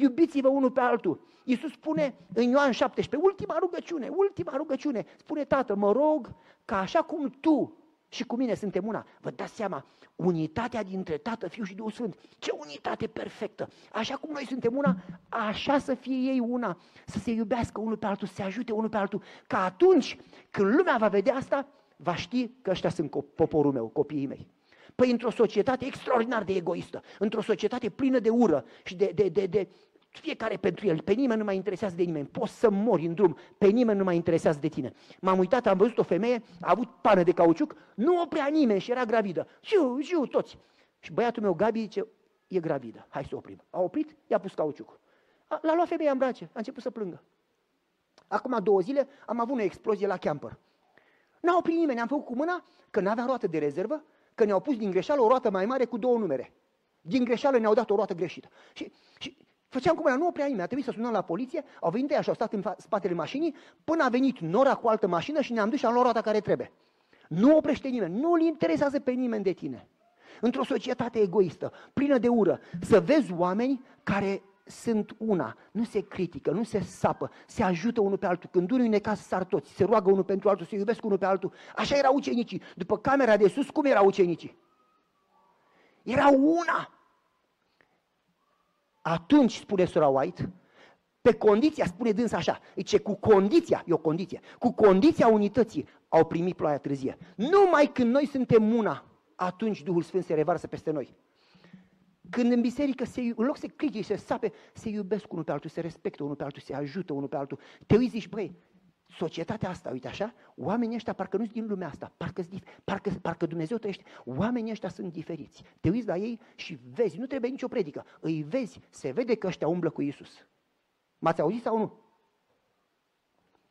A: iubiți-vă unul pe altul. Iisus spune în Ioan 17, ultima rugăciune, ultima rugăciune, spune Tatăl, mă rog ca așa cum Tu și cu mine suntem una. Vă dați seama, unitatea dintre Tată, Fiu și Duhul Sfânt. Ce unitate perfectă! Așa cum noi suntem una, așa să fie ei una, să se iubească unul pe altul, să se ajute unul pe altul, ca atunci când lumea va vedea asta, va ști că ăștia sunt poporul meu, copiii mei. Păi într-o societate extraordinar de egoistă, într-o societate plină de ură și de, de, de, de fiecare pentru el, pe nimeni nu mai interesează de nimeni, poți să mori în drum, pe nimeni nu mai interesează de tine. M-am uitat, am văzut o femeie, a avut pană de cauciuc, nu oprea nimeni și era gravidă. Jiu, jiu, toți. Și băiatul meu, Gabi, zice, e gravidă, hai să oprim. A oprit, i-a pus cauciuc. L-a luat femeia în brațe, a început să plângă. Acum două zile am avut o explozie la camper. N-a oprit nimeni, am făcut cu mâna, că n-avea roată de rezervă, că ne-au pus din greșeală o roată mai mare cu două numere. Din greșeală ne-au dat o roată greșită. Și, și făceam cum era, nu oprea nimeni, a trebuit să sunăm la poliție, au venit ei și au stat în spatele mașinii, până a venit Nora cu altă mașină și ne-am dus și am luat roata care trebuie. Nu oprește nimeni, nu-l interesează pe nimeni de tine. Într-o societate egoistă, plină de ură, să vezi oameni care sunt una, nu se critică, nu se sapă, se ajută unul pe altul. Când unul e necaz, sar toți, se roagă unul pentru altul, se iubesc unul pe altul. Așa erau ucenicii. După camera de sus, cum erau ucenicii? Erau una. Atunci, spune sora White, pe condiția, spune dânsa așa, zice, cu condiția, e o condiție, cu condiția unității au primit ploaia târzie. Numai când noi suntem una, atunci Duhul Sfânt se revarsă peste noi. Când în biserică, se, în loc să critici, să sape, se iubesc unul pe altul, se respectă unul pe altul, se ajută unul pe altul. Te uiți zici, băi, societatea asta, uite așa, oamenii ăștia parcă nu sunt din lumea asta, parcă, parcă, parcă Dumnezeu trăiește, oamenii ăștia sunt diferiți. Te uiți la ei și vezi, nu trebuie nicio predică, îi vezi, se vede că ăștia umblă cu Isus. M-ați auzit sau nu?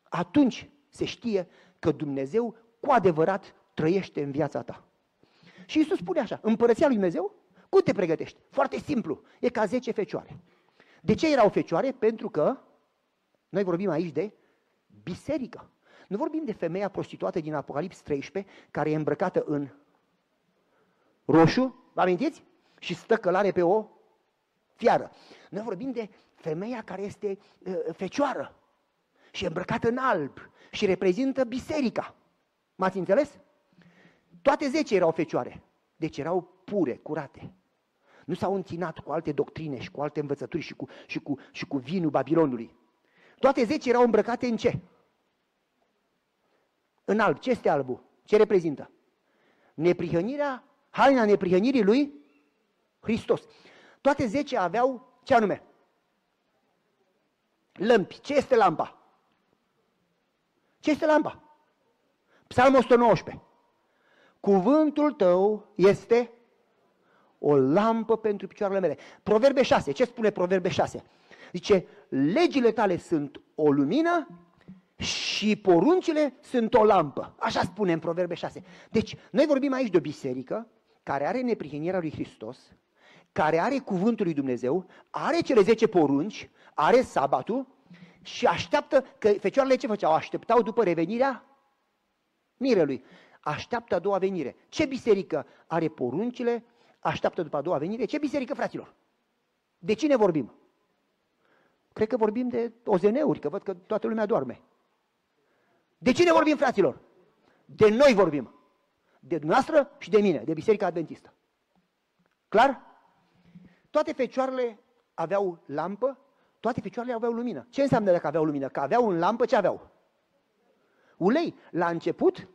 A: Atunci se știe că Dumnezeu cu adevărat trăiește în viața ta. Și Isus spune așa, împărăția lui Dumnezeu cum te pregătești? Foarte simplu. E ca 10 fecioare. De ce erau fecioare? Pentru că noi vorbim aici de biserică. Nu vorbim de femeia prostituată din Apocalips 13, care e îmbrăcată în roșu, vă amintiți? Și stă călare pe o fiară. Noi vorbim de femeia care este uh, fecioară și e îmbrăcată în alb și reprezintă biserica. M-ați înțeles? Toate zece erau fecioare, deci erau pure, curate. Nu s-au întinat cu alte doctrine și cu alte învățături și cu, și cu, și cu vinul Babilonului. Toate zece erau îmbrăcate în ce? În alb. Ce este albul? Ce reprezintă? Neprihănirea, haina neprihănirii lui Hristos. Toate zece aveau ce anume? Lămpi. Ce este lampa? Ce este lampa? Psalmul 119. Cuvântul tău este o lampă pentru picioarele mele. Proverbe 6. Ce spune Proverbe 6? Zice, legile tale sunt o lumină și poruncile sunt o lampă. Așa spune în Proverbe 6. Deci, noi vorbim aici de o biserică care are neprihănirea lui Hristos, care are cuvântul lui Dumnezeu, are cele 10 porunci, are sabatul și așteaptă, că fecioarele ce făceau? Așteptau după revenirea mirelui. Așteaptă a doua venire. Ce biserică are poruncile, așteaptă după a doua venire? Ce biserică, fraților? De cine vorbim? Cred că vorbim de OZN-uri, că văd că toată lumea doarme. De cine vorbim, fraților? De noi vorbim. De dumneavoastră și de mine, de Biserica Adventistă. Clar? Toate fecioarele aveau lampă, toate fecioarele aveau lumină. Ce înseamnă dacă aveau lumină? Că aveau în lampă ce aveau? Ulei. La început,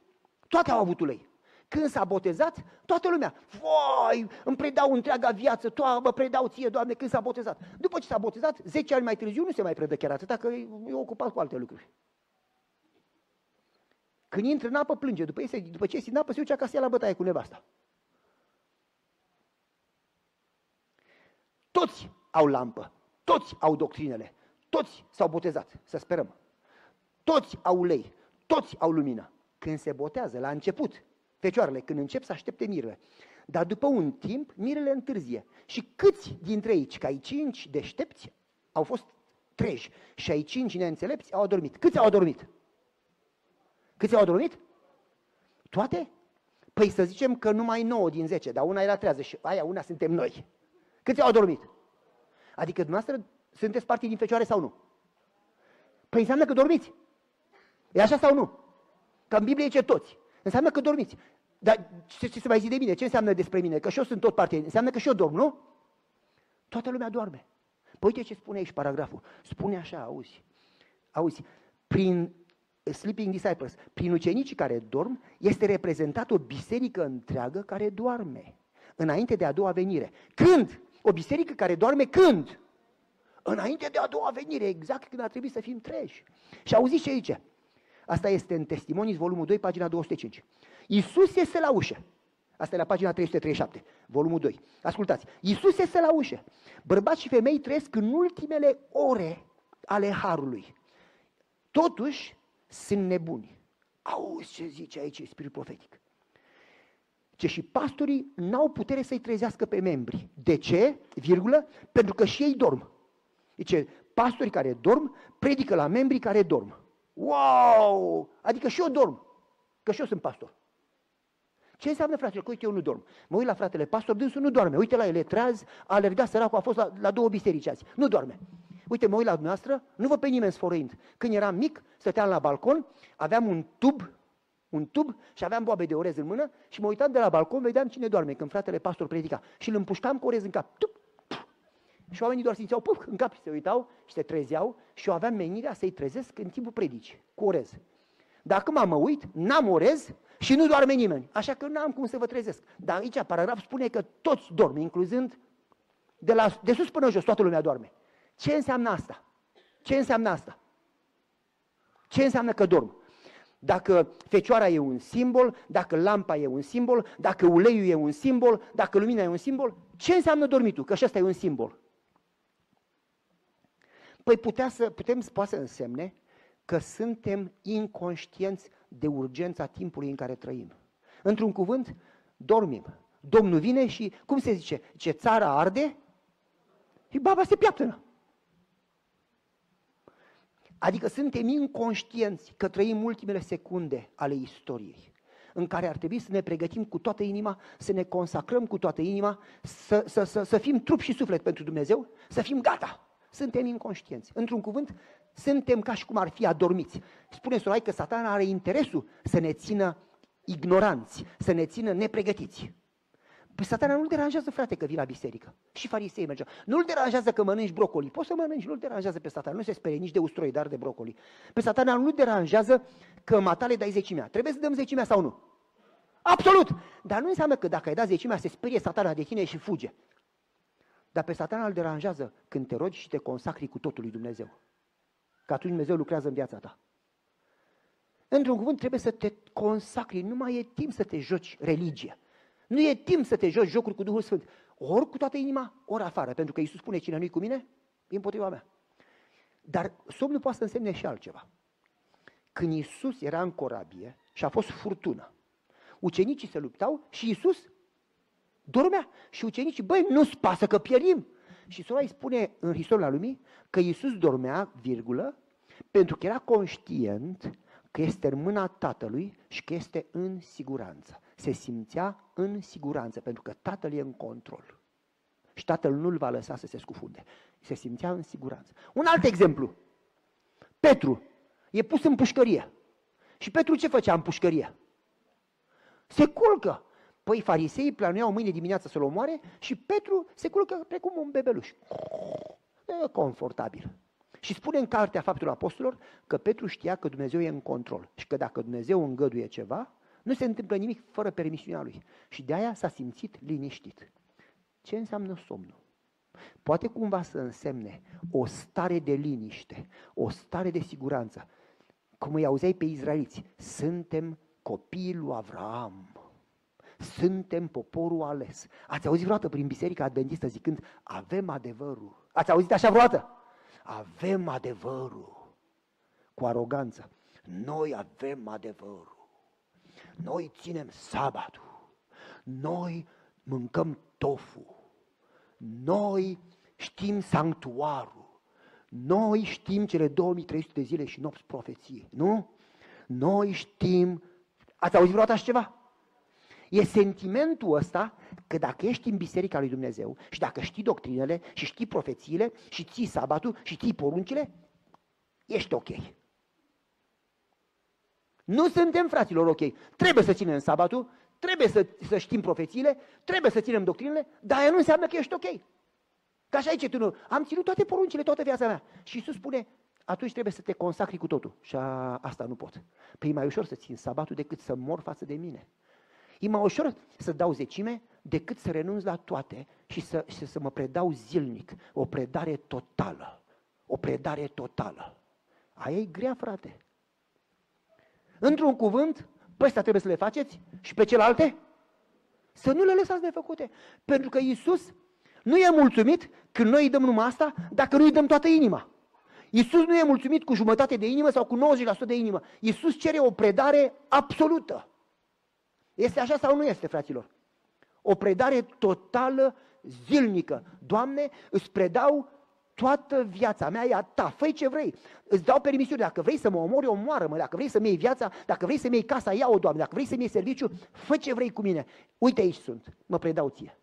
A: toate au avut ulei. Când s-a botezat, toată lumea, voi, îmi predau întreaga viață, toată, mă predau ție, Doamne, când s-a botezat. După ce s-a botezat, 10 ani mai târziu nu se mai predă chiar atâta, că e ocupat cu alte lucruri. Când intră în apă, plânge. După, iese, după ce iese în apă, se duce acasă la bătaie cu nevasta. Toți au lampă, toți au doctrinele, toți s-au botezat, să sperăm. Toți au ulei, toți au lumină. Când se botează, la început, fecioarele, când încep să aștepte mirele. Dar după un timp, mirele întârzie. Și câți dintre ei, ca ai cinci deștepți, au fost treji și ai cinci neînțelepți au adormit. Câți au adormit? Câți au adormit? Toate? Păi să zicem că numai 9 din 10, dar una era trează și aia una suntem noi. Câți au adormit? Adică dumneavoastră sunteți parte din fecioare sau nu? Păi înseamnă că dormiți. E așa sau nu? Că în Biblie ce toți. Înseamnă că dormiți. Dar ce, ce se mai zi de mine? Ce înseamnă despre mine? Că și eu sunt tot parte. Înseamnă că și eu dorm, nu? Toată lumea doarme. Păi uite ce spune aici paragraful. Spune așa, auzi. Auzi, prin Sleeping Disciples, prin ucenicii care dorm, este reprezentată o biserică întreagă care doarme, înainte de a doua venire. Când? O biserică care doarme când? Înainte de a doua venire, exact când ar trebui să fim treji. Și auziți ce aici? Asta este în Testimonii, volumul 2, pagina 205. Iisus este la ușă. Asta e la pagina 337, volumul 2. Ascultați. Iisus este la ușă. Bărbați și femei trăiesc în ultimele ore ale Harului. Totuși, sunt nebuni. Auzi ce zice aici spirit profetic. Ce și pastorii n-au putere să-i trezească pe membri. De ce? Virgulă? Pentru că și ei dorm. Zice, pastorii care dorm predică la membrii care dorm. Wow! Adică și eu dorm. Că și eu sunt pastor. Ce înseamnă, frate, că uite, eu nu dorm. Mă uit la fratele pastor, dânsul nu doarme. Uite la el, e treaz, a alergat săracul, a fost la, la două biserici azi. Nu doarme. Uite, mă uit la dumneavoastră, nu văd pe nimeni sfărăind. Când eram mic, stăteam la balcon, aveam un tub, un tub și aveam boabe de orez în mână și mă uitam de la balcon, vedeam cine doarme, când fratele pastor predica. Și îl împușcam cu orez în cap. Tup, tup. Și oamenii doar simțeau puf, în cap și se uitau și se trezeau și eu aveam menirea să-i trezesc în timpul predici, cu orez. Dacă m-am mă uit, n-am orez și nu doarme nimeni. Așa că n-am cum să vă trezesc. Dar aici paragraf spune că toți dorm, incluzând de, la, de sus până jos, toată lumea doarme. Ce înseamnă asta? Ce înseamnă asta? Ce înseamnă că dorm? Dacă fecioara e un simbol, dacă lampa e un simbol, dacă uleiul e un simbol, dacă lumina e un simbol, ce înseamnă dormitul? Că și asta e un simbol. Păi putea să, putem poate să însemne că suntem inconștienți de urgența timpului în care trăim. Într-un cuvânt, dormim. Domnul vine și, cum se zice, ce țara arde, și baba se piaptănă. Adică suntem inconștienți că trăim ultimele secunde ale istoriei, în care ar trebui să ne pregătim cu toată inima, să ne consacrăm cu toată inima, să, să, să, să fim trup și suflet pentru Dumnezeu, să fim gata. Suntem inconștienți. Într-un cuvânt, suntem ca și cum ar fi adormiți. Spune Sorai că satana are interesul să ne țină ignoranți, să ne țină nepregătiți. Păi satana nu-l deranjează, frate, că vii la biserică. Și farisei mergeau. Nu-l deranjează că mănânci brocoli. Poți să mănânci, nu-l deranjează pe satana. Nu se sperie nici de ustroi, dar de brocoli. Pe satana nu-l deranjează că matale dai zecimea. Trebuie să dăm zecimea sau nu? Absolut! Dar nu înseamnă că dacă ai dat zecimea, se sperie satana de tine și fuge. Dar pe satana îl deranjează când te rogi și te consacri cu totul lui Dumnezeu. Că atunci Dumnezeu lucrează în viața ta. Într-un cuvânt trebuie să te consacri, nu mai e timp să te joci religie. Nu e timp să te joci jocuri cu Duhul Sfânt. Ori cu toată inima, ori afară. Pentru că Iisus spune, cine nu-i cu mine, e împotriva mea. Dar somnul poate să însemne și altceva. Când Iisus era în corabie și a fost furtună, ucenicii se luptau și Iisus dormea. Și ucenicii, băi, nu-ți pasă că pierim. Și sora îi spune în istoria lumii că Iisus dormea, virgulă, pentru că era conștient că este în mâna Tatălui și că este în siguranță. Se simțea în siguranță, pentru că Tatăl e în control. Și Tatăl nu-l va lăsa să se scufunde. Se simțea în siguranță. Un alt exemplu. Petru e pus în pușcărie. Și Petru ce făcea în pușcărie? Se culcă. Păi farisei planuiau mâine dimineață să-l omoare și Petru se culcă precum un bebeluș. E confortabil. Și spune în cartea Faptul Apostolilor că Petru știa că Dumnezeu e în control și că dacă Dumnezeu îngăduie ceva, nu se întâmplă nimic fără permisiunea lui. Și de aia s-a simțit liniștit. Ce înseamnă somnul? Poate cumva să însemne o stare de liniște, o stare de siguranță. Cum îi auzeai pe izraeliți, suntem copiii lui Avram. Suntem poporul ales. Ați auzit vreodată prin biserica adventistă zicând, avem adevărul. Ați auzit așa vreodată? Avem adevărul. Cu aroganță. Noi avem adevărul. Noi ținem sabatul. Noi mâncăm tofu. Noi știm sanctuarul. Noi știm cele 2300 de zile și nopți profeții, nu? Noi știm... Ați auzit vreodată așa ceva? E sentimentul ăsta că dacă ești în Biserica lui Dumnezeu și dacă știi doctrinele și știi profețiile și ții sabatul și ții poruncile, ești ok. Nu suntem fraților ok. Trebuie să ținem sabatul, trebuie să, să știm profețiile, trebuie să ținem doctrinele, dar aia nu înseamnă că ești ok. Ca așa aici tu nu. Am ținut toate poruncile toată viața mea. Și Iisus spune, atunci trebuie să te consacri cu totul. Și a, asta nu pot. Păi e mai ușor să țin sabatul decât să mor față de mine. E mai ușor să dau zecime decât să renunț la toate și să, și să mă predau zilnic. O predare totală. O predare totală. Aia e grea, frate. Într-un cuvânt, pe ăsta trebuie să le faceți și pe celelalte să nu le lăsați nefăcute. Pentru că Iisus nu e mulțumit când noi îi dăm numai asta, dacă nu îi dăm toată inima. Iisus nu e mulțumit cu jumătate de inimă sau cu 90% de inimă. Iisus cere o predare absolută. Este așa sau nu este, fraților? O predare totală, zilnică. Doamne, îți predau toată viața mea e a ta, fă ce vrei. Îți dau permisiune, dacă vrei să mă omori, omoară-mă, dacă vrei să-mi iei viața, dacă vrei să-mi iei casa, ia-o, Doamne, dacă vrei să-mi iei serviciu, fă ce vrei cu mine. Uite aici sunt, mă predau ție.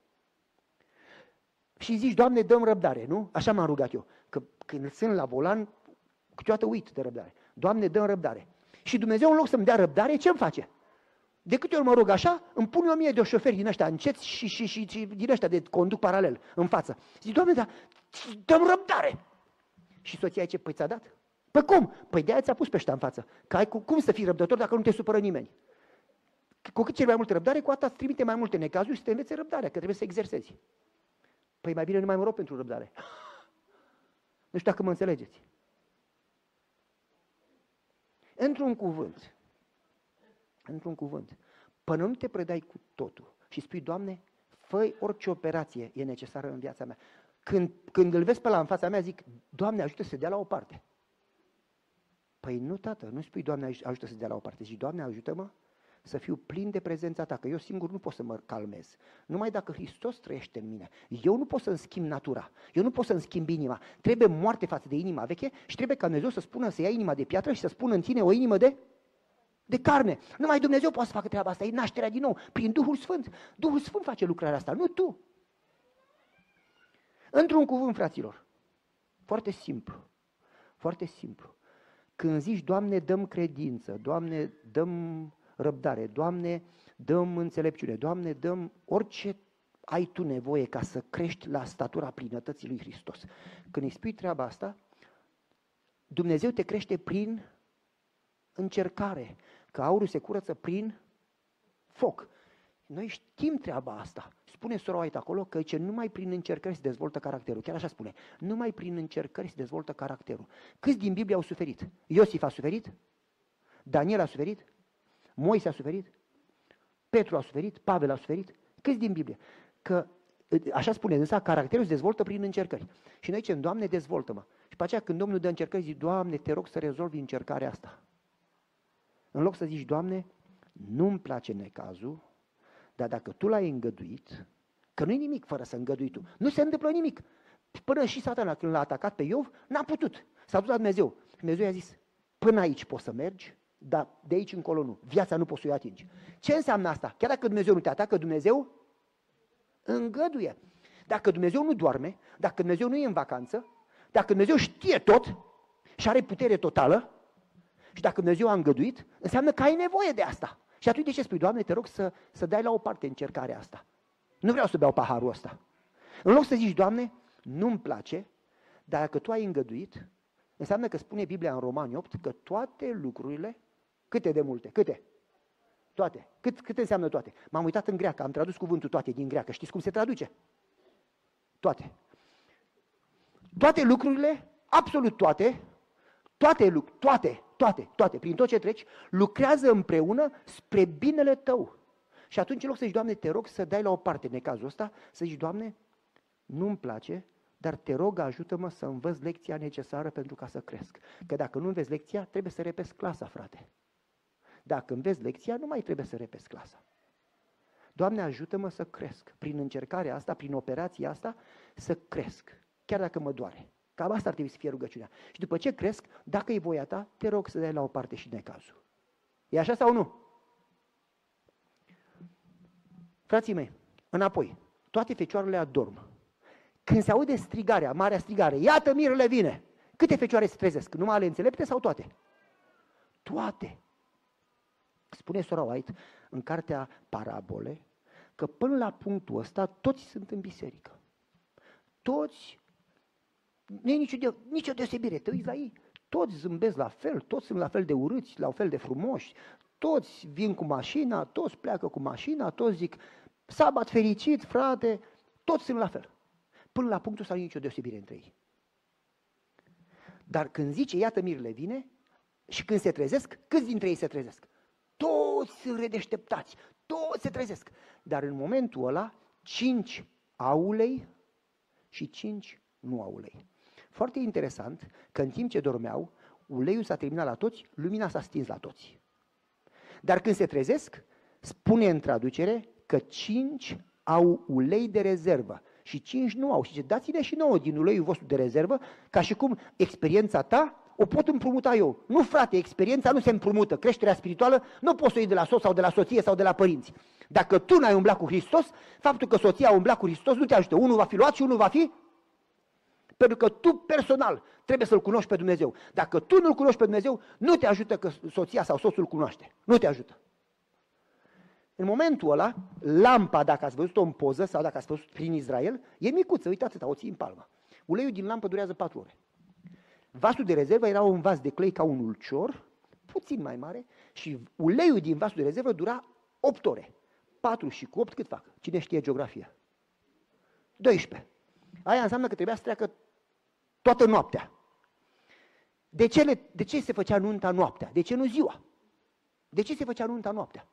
A: Și zici, Doamne, dăm răbdare, nu? Așa m-am rugat eu, că când sunt la volan, câteodată uit de răbdare. Doamne, dăm răbdare. Și Dumnezeu, în loc să-mi dea răbdare, ce-mi face? De câte ori mă rog așa, îmi pun o mie de șoferi din ăștia înceți și, și, și, și din ăștia de conduc paralel în față. Zic, Doamne, dar dăm răbdare. Și soția ce, păi ți-a dat? Păi cum? Păi de-aia ți-a pus pe ăștia în față. Că ai cu, cum să fii răbdător dacă nu te supără nimeni? Cu cât cel mai multă răbdare, cu atât îți trimite mai multe necazuri și te învețe răbdarea, că trebuie să exersezi. Păi mai bine nu mai mă rog pentru răbdare. Nu știu dacă mă înțelegeți. Într-un cuvânt, într-un cuvânt, până nu te predai cu totul și spui, Doamne, fă orice operație e necesară în viața mea. Când, când îl vezi pe la în fața mea, zic, Doamne, ajută să dea la o parte. Păi nu, tată, nu spui, Doamne, ajută să dea la o parte. Zici, Doamne, ajută-mă să fiu plin de prezența ta, că eu singur nu pot să mă calmez. Numai dacă Hristos trăiește în mine. Eu nu pot să-mi schimb natura, eu nu pot să-mi schimb inima. Trebuie moarte față de inima veche și trebuie ca Dumnezeu să spună, să ia inima de piatră și să spună în tine o inimă de de carne. Numai Dumnezeu poate să facă treaba asta, e nașterea din nou, prin Duhul Sfânt. Duhul Sfânt face lucrarea asta, nu tu. Într-un cuvânt, fraților, foarte simplu, foarte simplu. Când zici, Doamne, dăm credință, Doamne, dăm răbdare, Doamne, dăm înțelepciune, Doamne, dăm orice ai tu nevoie ca să crești la statura plinătății lui Hristos. Când îi spui treaba asta, Dumnezeu te crește prin încercare, că aurul se curăță prin foc. Noi știm treaba asta. Spune sora White acolo că ce numai prin încercări se dezvoltă caracterul. Chiar așa spune. Numai prin încercări se dezvoltă caracterul. Câți din Biblie au suferit? Iosif a suferit? Daniel a suferit? Moise a suferit? Petru a suferit? Pavel a suferit? Câți din Biblie? Că, așa spune, însă caracterul se dezvoltă prin încercări. Și noi zicem, Doamne, dezvoltă-mă. Și pe aceea când Domnul dă încercări, zic, Doamne, te rog să rezolvi încercarea asta. În loc să zici, Doamne, nu-mi place necazul, dar dacă Tu l-ai îngăduit, că nu-i nimic fără să îngădui Tu, nu se întâmplă nimic. Până și satana când l-a atacat pe Iov, n-a putut. S-a dus la Dumnezeu. Dumnezeu i-a zis, până aici poți să mergi, dar de aici încolo nu. Viața nu poți să o atingi. Ce înseamnă asta? Chiar dacă Dumnezeu nu te atacă, Dumnezeu îngăduie. Dacă Dumnezeu nu doarme, dacă Dumnezeu nu e în vacanță, dacă Dumnezeu știe tot și are putere totală, și dacă Dumnezeu a îngăduit, înseamnă că ai nevoie de asta. Și atunci de ce spui, Doamne, te rog să, să dai la o parte încercarea asta. Nu vreau să beau paharul ăsta. În loc să zici, Doamne, nu-mi place, dar dacă Tu ai îngăduit, înseamnă că spune Biblia în Romani 8 că toate lucrurile, câte de multe, câte? Toate. Cât, cât înseamnă toate? M-am uitat în greacă, am tradus cuvântul toate din greacă. Știți cum se traduce? Toate. Toate lucrurile, absolut toate, toate, toate, toate, toate, prin tot ce treci, lucrează împreună spre binele tău. Și atunci, în loc să zici, Doamne, te rog să dai la o parte necazul ăsta, să zici, Doamne, nu-mi place, dar te rog, ajută-mă să învăț lecția necesară pentru ca să cresc. Că dacă nu înveți lecția, trebuie să repezi clasa, frate. Dacă înveți lecția, nu mai trebuie să repezi clasa. Doamne, ajută-mă să cresc. Prin încercarea asta, prin operația asta, să cresc. Chiar dacă mă doare. Cam asta ar trebui să fie rugăciunea. Și după ce cresc, dacă e voia ta, te rog să dai la o parte și necazul. E așa sau nu? Frații mei, înapoi, toate fecioarele adorm. Când se aude strigarea, marea strigare, iată mirele vine, câte fecioare se trezesc? Numai ale înțelepte sau toate? Toate. Spune sora White în cartea Parabole că până la punctul ăsta toți sunt în biserică. Toți, nu e nicio, de, nicio deosebire, te uiți la ei, toți zâmbesc la fel, toți sunt la fel de urâți, la fel de frumoși, toți vin cu mașina, toți pleacă cu mașina, toți zic, sabat fericit, frate, toți sunt la fel. Până la punctul ăsta nu e nicio deosebire între ei. Dar când zice, iată mirile vine, și când se trezesc, câți dintre ei se trezesc? Toți sunt redeșteptați, toți se trezesc. Dar în momentul ăla, cinci au ulei și cinci nu au ulei. Foarte interesant că în timp ce dormeau, uleiul s-a terminat la toți, lumina s-a stins la toți. Dar când se trezesc, spune în traducere că cinci au ulei de rezervă și cinci nu au. Și zice, dați-ne și nouă din uleiul vostru de rezervă, ca și cum experiența ta o pot împrumuta eu. Nu, frate, experiența nu se împrumută. Creșterea spirituală nu poți să o iei de la soț sau de la soție sau de la părinți. Dacă tu n-ai umblat cu Hristos, faptul că soția a umblat cu Hristos nu te ajută. Unul va fi luat și unul va fi pentru că tu personal trebuie să-L cunoști pe Dumnezeu. Dacă tu nu-L cunoști pe Dumnezeu, nu te ajută că soția sau soțul cunoaște. Nu te ajută. În momentul ăla, lampa, dacă ați văzut-o în poză sau dacă ați văzut prin Israel, e micuță, uitați o ții în palmă. Uleiul din lampă durează 4 ore. Vasul de rezervă era un vas de clei ca un ulcior, puțin mai mare, și uleiul din vasul de rezervă dura 8 ore. 4 și cu 8 cât fac? Cine știe geografia? 12. Aia înseamnă că trebuia să treacă toată noaptea. De ce, le, de ce se făcea nunta noaptea? De ce nu ziua? De ce se făcea nunta noaptea?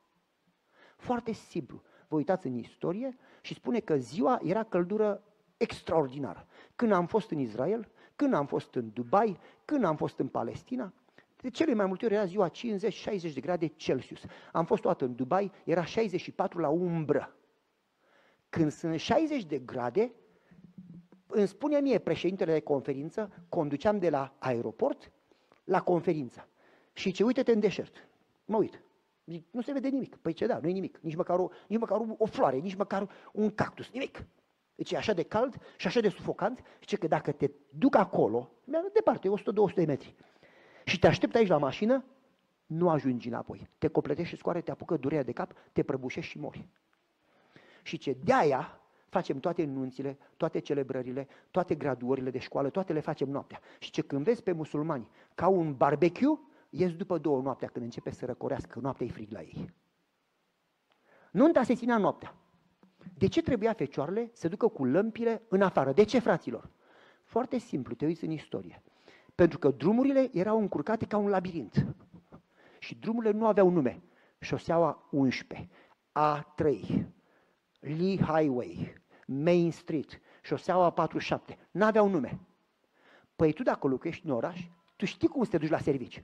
A: Foarte simplu. Vă uitați în istorie și spune că ziua era căldură extraordinară. Când am fost în Israel, când am fost în Dubai, când am fost în Palestina, de cele mai multe ori era ziua 50-60 de grade Celsius. Am fost toată în Dubai, era 64 la umbră. Când sunt 60 de grade, îmi spune mie președintele de conferință, conduceam de la aeroport la conferință. Și ce uite-te în deșert. Mă uit. Zic, nu se vede nimic. Păi ce da, nu e nimic. Nici măcar o, nici măcar o floare, nici măcar un cactus, nimic. Deci e așa de cald și așa de sufocant, și că dacă te duc acolo, mi-am departe, 100-200 de metri, și te aștept aici la mașină, nu ajungi înapoi. Te completești și scoare, te apucă durerea de cap, te prăbușești și mori. Și ce de-aia facem toate nunțile, toate celebrările, toate graduările de școală, toate le facem noaptea. Și ce când vezi pe musulmani ca un barbecue, ies după două noaptea când începe să răcorească, noaptea e frig la ei. Nunta se ținea noaptea. De ce trebuia fecioarele să ducă cu lămpile în afară? De ce, fraților? Foarte simplu, te uiți în istorie. Pentru că drumurile erau încurcate ca un labirint. și drumurile nu aveau nume. Șoseaua 11, A3, Lee Highway, Main Street, șoseaua 47, n-aveau nume. Păi tu dacă locuiești în oraș, tu știi cum să te duci la servici.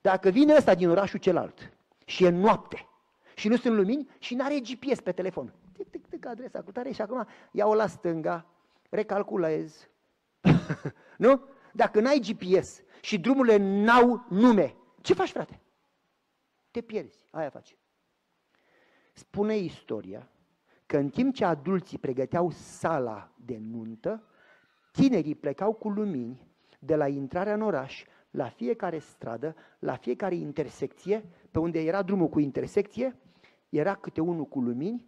A: Dacă vine ăsta din orașul celălalt și e noapte și nu sunt lumini și nu are GPS pe telefon, tic, tic, tic, adresa cu tare și acum iau la stânga, recalculez. nu? Dacă n-ai GPS și drumurile n-au nume, ce faci, frate? Te pierzi, aia faci. Spune istoria că în timp ce adulții pregăteau sala de nuntă, tinerii plecau cu lumini de la intrarea în oraș la fiecare stradă, la fiecare intersecție, pe unde era drumul cu intersecție, era câte unul cu lumini,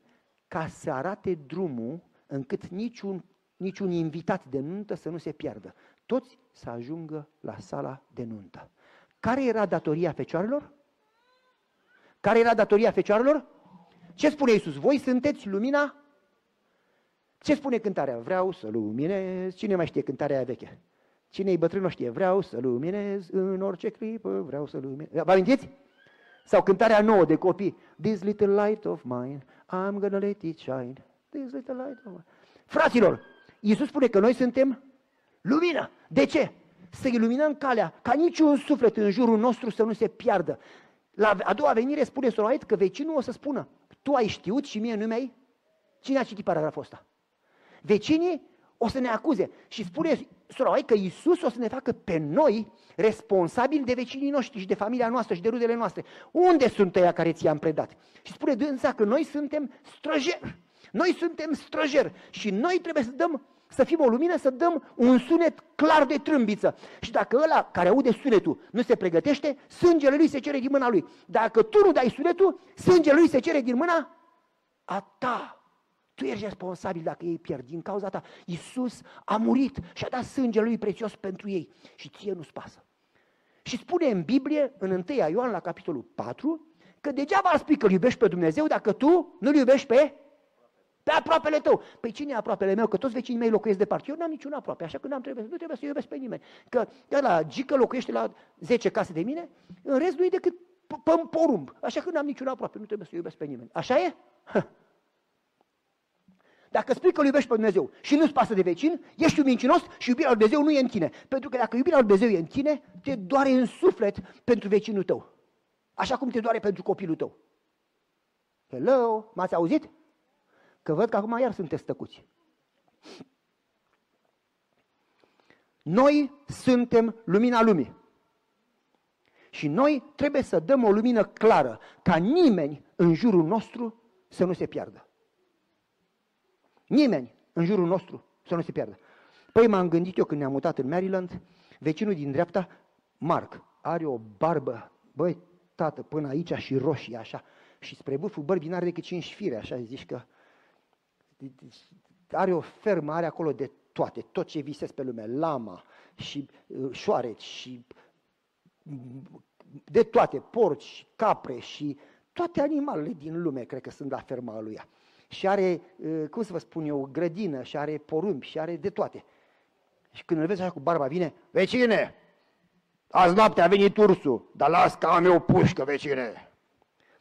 A: ca să arate drumul încât niciun, niciun invitat de nuntă să nu se piardă. Toți să ajungă la sala de nuntă. Care era datoria fecioarelor? Care era datoria fecioarelor? Ce spune Iisus? Voi sunteți lumina? Ce spune cântarea? Vreau să luminez. Cine mai știe cântarea aia veche? Cine-i bătrân nu știe? Vreau să luminez în orice clipă, vreau să luminez. Vă amintiți? Sau cântarea nouă de copii. This little light of mine, I'm gonna let it shine. This little light of mine. Fraților, Iisus spune că noi suntem lumină. De ce? Să iluminăm calea, ca niciun suflet în jurul nostru să nu se piardă. La a doua venire spune Soroait că vecinul o să spună, tu ai știut și mie nu mi-ai? Cine a citit paragraful ăsta? Vecinii o să ne acuze și spune Soroait că Iisus o să ne facă pe noi responsabili de vecinii noștri și de familia noastră și de rudele noastre. Unde sunt ăia care ți-am predat? Și spune dânsa că noi suntem străjeri. Noi suntem străjeri și noi trebuie să dăm să fim o lumină, să dăm un sunet clar de trâmbiță. Și dacă ăla care aude sunetul nu se pregătește, sângele lui se cere din mâna lui. Dacă tu nu dai sunetul, sângele lui se cere din mâna a ta. Tu ești responsabil dacă ei pierd din cauza ta. Iisus a murit și a dat sângele lui prețios pentru ei și ție nu-ți pasă. Și spune în Biblie, în 1 Ioan la capitolul 4, că degeaba ar spui că îl iubești pe Dumnezeu dacă tu nu-L iubești pe pe aproapele tău. Păi cine e aproapele meu? Că toți vecinii mei locuiesc departe. Eu n-am niciun aproape, așa că n-am trebuie, nu trebuie să iubesc pe nimeni. Că la Gică locuiește la 10 case de mine, în rest nu e decât pe porumb. Așa că n-am niciun aproape, nu trebuie să iubesc pe nimeni. Așa e? Dacă spui că îl iubești pe Dumnezeu și nu-ți pasă de vecin, ești un mincinos și iubirea lui Dumnezeu nu e în tine. Pentru că dacă iubirea lui Dumnezeu e în tine, te doare în suflet pentru vecinul tău. Așa cum te doare pentru copilul tău. Hello, m-ați auzit? Că văd că acum iar sunteți tăcuți. Noi suntem lumina lumii. Și noi trebuie să dăm o lumină clară, ca nimeni în jurul nostru să nu se piardă. Nimeni în jurul nostru să nu se piardă. Păi m-am gândit eu când ne-am mutat în Maryland, vecinul din dreapta, Mark, are o barbă, băi, tată, până aici și roșie așa, și spre bâful bărbii n-are decât cinci fire, așa zici că are o fermă, are acolo de toate, tot ce visesc pe lume, lama și uh, șoareci și mm, de toate, porci, capre și toate animalele din lume, cred că sunt la ferma lui. Și are, uh, cum să vă spun eu, grădină și are porumbi și are de toate. Și când îl vezi așa cu barba, vine, vecine, azi noapte a venit ursul, dar las că am eu pușcă, vecine.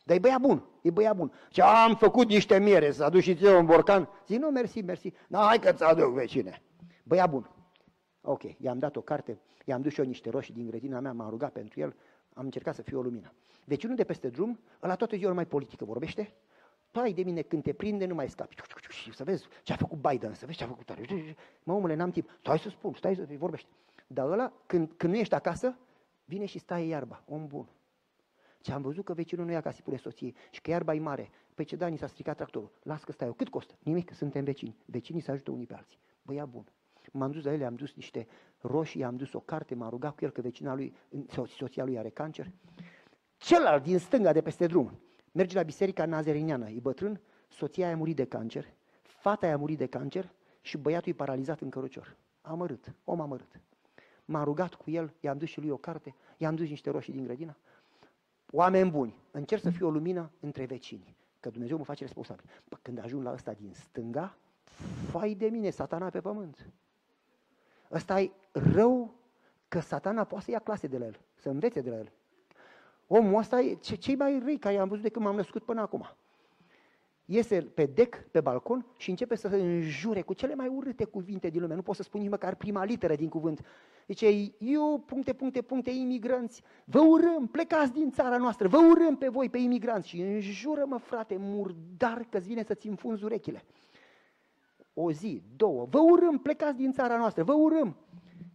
A: Dar e băiat bun, e băiat bun. Și am făcut niște miere, să aduci și ție un borcan. Zic, nu, mersi, mersi. Na, hai că ți aduc, vecine. Băiat bun. Ok, i-am dat o carte, i-am dus și eu niște roșii din grădina mea, m-am rugat pentru el, am încercat să fiu o lumină. Vecinul de peste drum, ăla toată ziua mai politică vorbește, Pai de mine, când te prinde, nu mai scapi. Și să vezi ce a făcut Biden, să vezi ce a făcut tare. Mă, omule, n-am timp. Stai să spun, stai să vorbești. Dar ăla, când, când nu ești acasă, vine și stai iarba, om bun. Ce am văzut că vecinul nu ia ca să pune soție și că iarba e mare. Păi ce da, ni s-a stricat tractorul. Las că stai eu. Cât costă? Nimic, suntem vecini. Vecinii se ajută unii pe alții. Băia bun. M-am dus la ele, am dus niște roșii, am dus o carte, m-am rugat cu el că vecina lui, soția lui are cancer. Celălalt din stânga de peste drum merge la biserica nazeriniană, e bătrân, soția a murit de cancer, fata a murit de cancer și băiatul e paralizat în cărucior. Amărât, om amărât. M-am rugat cu el, i-am dus și lui o carte, i-am dus niște roșii din grădina Oameni buni, încerc să fiu o lumină între vecini, că Dumnezeu mă face responsabil. Pă, când ajung la ăsta din stânga, fai de mine, satana pe pământ. Ăsta e rău că satana poate să ia clase de la el, să învețe de la el. Omul ăsta e ce, cei mai răi care i-am văzut de când m-am născut până acum. Iese pe dec, pe balcon și începe să se înjure cu cele mai urâte cuvinte din lume. Nu pot să spun nici măcar prima literă din cuvânt. Zice, eu, puncte, puncte, puncte, imigranți, vă urâm, plecați din țara noastră, vă urâm pe voi, pe imigranți. Și înjură-mă, frate, murdar, că-ți vine să-ți înfunzi urechile. O zi, două, vă urâm, plecați din țara noastră, vă urâm.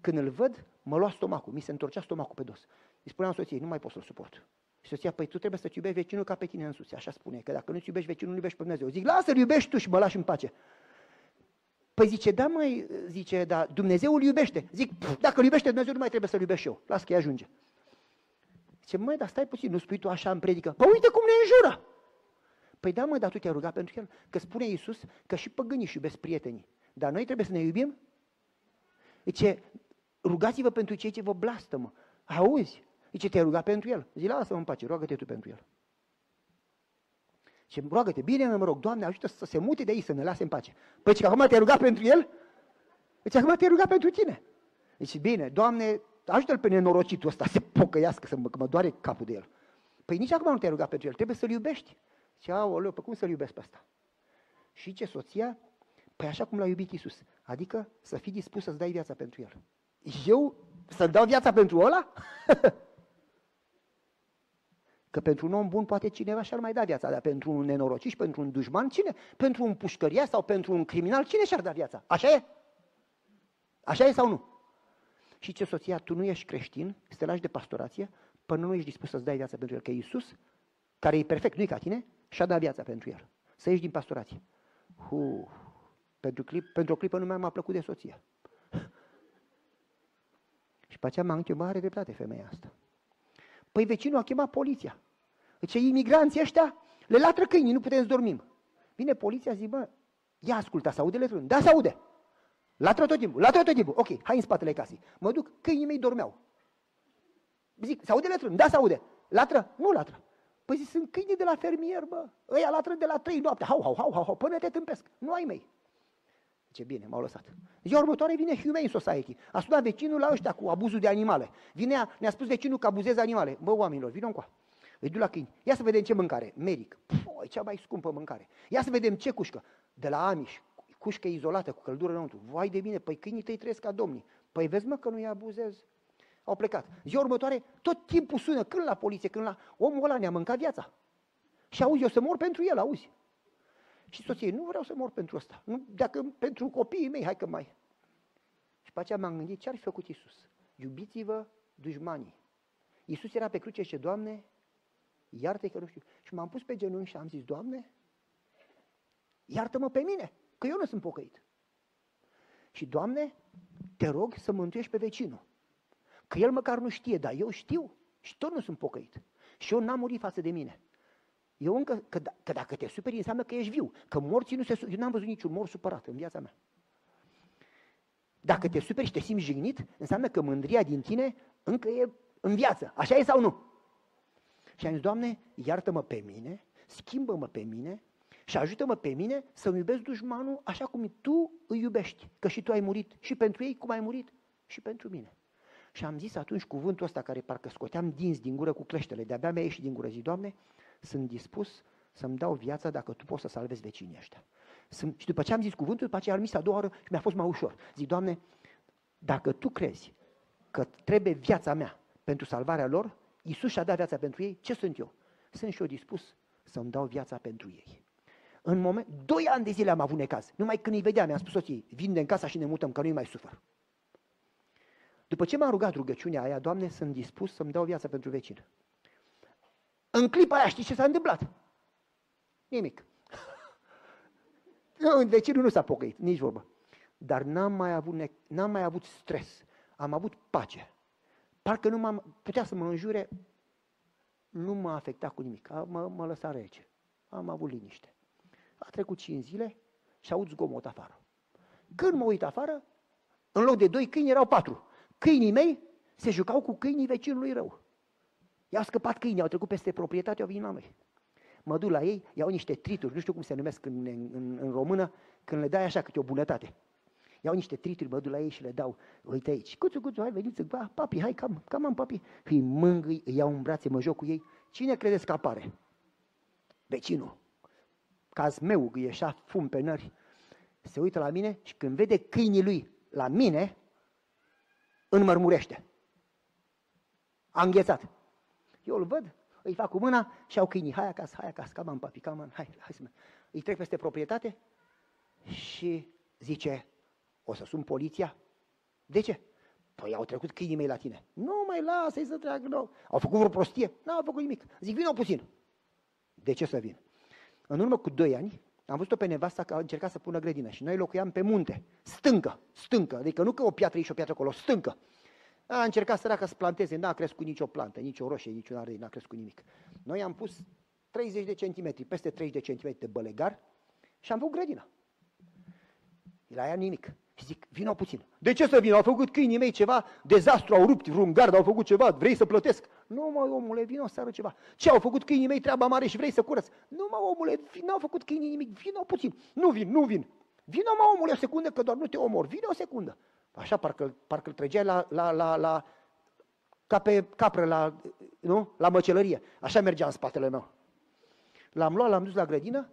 A: Când îl văd, mă lua stomacul, mi se întorcea stomacul pe dos. Îi spuneam soției, nu mai pot să-l suport. Și soția, păi tu trebuie să-ți iubești vecinul ca pe tine însuți, așa spune, că dacă nu-ți iubești vecinul, nu iubești pe Dumnezeu. Zic, lasă-l iubești tu și mă lași în pace. Păi zice, da mai, zice, da, Dumnezeu îl iubește. Zic, dacă îl iubește Dumnezeu, nu mai trebuie să-l iubești eu. Las că ajunge. Zice, măi, dar stai puțin, nu spui tu așa în predică. Păi uite cum ne înjură. Păi da, mă, dar tu te-ai rugat pentru el. Că spune Iisus că și păgânii își iubesc prietenii. Dar noi trebuie să ne iubim? Zice, rugați-vă pentru cei ce vă blastămă. Auzi? Zice, te-ai rugat pentru el? Zice, lasă-mă în pace, roagă-te tu pentru el. Și roagă-te, bine mă rog, Doamne, ajută să se mute de aici, să ne lase în pace. Păi ce, acum te-ai rugat pentru el? Deci acum te-ai rugat pentru tine. Deci bine, Doamne, ajută-l pe nenorocitul ăsta să pocăiască, să mă, că mă doare capul de el. Păi nici acum nu te-ai rugat pentru el, trebuie să-l iubești. Și aoleu, pe cum să-l iubesc pe ăsta? Și ce soția? Păi așa cum l-a iubit Isus. Adică să fii dispus să-ți dai viața pentru el. Eu să-mi dau viața pentru ăla? Că pentru un om bun poate cineva și-ar mai da viața, dar pentru un nenorocit și pentru un dușman, cine? Pentru un pușcăria sau pentru un criminal, cine și-ar da viața? Așa e? Așa e sau nu? Și ce soția, tu nu ești creștin, să te lași de pastorație, până nu ești dispus să-ți dai viața pentru el, că Iisus, care e perfect, nu e ca tine, și-a dat viața pentru el. Să ieși din pastorație. Hu, pentru, clip, pentru o clipă nu mi-a plăcut de soție. și pe aceea m-a întrebat, are dreptate femeia asta. Păi vecinul a chemat poliția. Zice, imigranții ăștia le latră câinii, nu putem să dormim. Vine poliția, zic, bă, ia ascultă, se aude letrul? Da, se aude. Latră tot timpul, latră tot timpul. Ok, hai în spatele casei. Mă duc, câinii mei dormeau. Zic, se aude letrul? Da, se aude. Latră? Nu latră. Păi zic, sunt câinii de la fermier, bă. Ăia latră de la trei noapte. Hau, hau, hau, hau, hau, până te tâmpesc. Nu ai mei. Ce bine, m-au lăsat. Ziua următoare vine Humane Society. A sunat vecinul la ăștia cu abuzul de animale. Vine, ne-a spus vecinul că abuzeze animale. Bă, oamenilor, vină încoa. Îi duc la câini. Ia să vedem ce mâncare. Medic. Păi, cea mai scumpă mâncare. Ia să vedem ce cușcă. De la Amish. Cușcă izolată, cu căldură înăuntru. Vai de bine, păi câinii tăi trăiesc ca domnii. Păi vezi mă că nu-i abuzez. Au plecat. Ziua următoare, tot timpul sună, când la poliție, când la... Omul ăla ne-a mâncat viața. Și auzi, eu să mor pentru el, auzi. Și soție, nu vreau să mor pentru ăsta. Nu, dacă pentru copiii mei, hai că mai. Și pe aceea m-am gândit, ce ar fi făcut Iisus? Iubiți-vă dușmanii. Iisus era pe cruce și Doamne, iartă că nu știu. Și m-am pus pe genunchi și am zis, Doamne, iartă-mă pe mine, că eu nu sunt pocăit. Și, Doamne, te rog să mântuiești pe vecinul. Că el măcar nu știe, dar eu știu și tot nu sunt pocăit. Și eu n-am murit față de mine. Eu încă, că, da, că dacă te superi înseamnă că ești viu. Că morții nu se Eu n-am văzut niciun mor supărat în viața mea. Dacă te superi și te simți jignit, înseamnă că mândria din tine încă e în viață. Așa e sau nu? Și am zis, Doamne, iartă-mă pe mine, schimbă-mă pe mine și ajută-mă pe mine să-mi iubesc dușmanul așa cum tu îi iubești. Că și tu ai murit și pentru ei cum ai murit și pentru mine. Și am zis atunci cuvântul ăsta care parcă scoteam dinți din gură cu cleștele, de-abia mi-a ieșit din gură. Zic, Doamne, sunt dispus să-mi dau viața dacă tu poți să salvezi vecinii ăștia. Sunt, și după ce am zis cuvântul, după aceea am zis a doua oară și mi-a fost mai ușor. Zic, Doamne, dacă tu crezi că trebuie viața mea pentru salvarea lor, Iisus și-a dat viața pentru ei, ce sunt eu? Sunt și eu dispus să-mi dau viața pentru ei. În moment, doi ani de zile am avut necaz. Numai când îi vedeam, mi-am spus soției, vin de în casa și ne mutăm, că nu-i mai sufăr. După ce m-am rugat rugăciunea aia, Doamne, sunt dispus să-mi dau viața pentru vecin. În clipa aia știți ce s-a întâmplat? Nimic. Vecinul nu s-a pocăit, nici vorbă. Dar n-am mai, avut n-am mai avut stres, am avut pace. Parcă nu m-am, putea să mă înjure, nu m-a afectat cu nimic, mă, mă lăsa rece. Am avut liniște. A trecut cinci zile și aud zgomot afară. Când mă uit afară, în loc de doi câini erau patru. Câinii mei se jucau cu câinii vecinului rău. I-au scăpat câinii, au trecut peste proprietate, au venit la noi. Mă duc la ei, iau niște trituri, nu știu cum se numesc în, în, în română, când le dai așa câte o bunătate. Iau niște trituri, mă duc la ei și le dau. Uite aici, cuțu, cuțu, hai, veniți, ba, papi, hai, cam, cam am papi. Îi mângâi, îi iau în brațe, mă joc cu ei. Cine credeți că apare? Vecinul. Caz meu, ieșea fum pe nări. Se uită la mine și când vede câinii lui la mine, înmărmurește. A înghețat. Eu îl văd, îi fac cu mâna și au câinii. Hai acasă, hai acasă, cam am papi, cam am, hai, hai să mă. Îi trec peste proprietate și zice, o să sun poliția? De ce? Păi au trecut câinii mei la tine. Nu mai lasă-i să treacă, nu. Au făcut vreo prostie? Nu au făcut nimic. Zic, vină puțin. De ce să vin? În urmă cu doi ani, am văzut-o pe nevasta că a încercat să pună grădină și noi locuiam pe munte, stâncă, stâncă, adică nu că o piatră aici și o piatră acolo, stâncă. A încercat săraca să planteze, n-a crescut nicio plantă, nicio roșie, nici un ardei, n-a crescut nimic. Noi am pus 30 de centimetri, peste 30 de centimetri de bălegar și am făcut grădina. La ea nimic. Și zic, vină puțin. De ce să vină? Au făcut câinii mei ceva, dezastru, au rupt vreun gard, au făcut ceva, vrei să plătesc? Nu mă, omule, vină să ceva. Ce, au făcut câinii mei treaba mare și vrei să curăț? Nu mă, omule, nu au făcut câinii nimic, vină puțin. Nu vin, nu vin. Vină mă, omule, o secundă, că doar nu te omor. Vină o secundă. Așa parcă, parcă îl trăgeai la, la, la, la, ca pe capră la, nu? la măcelărie. Așa mergea în spatele meu. L-am luat, l-am dus la grădină.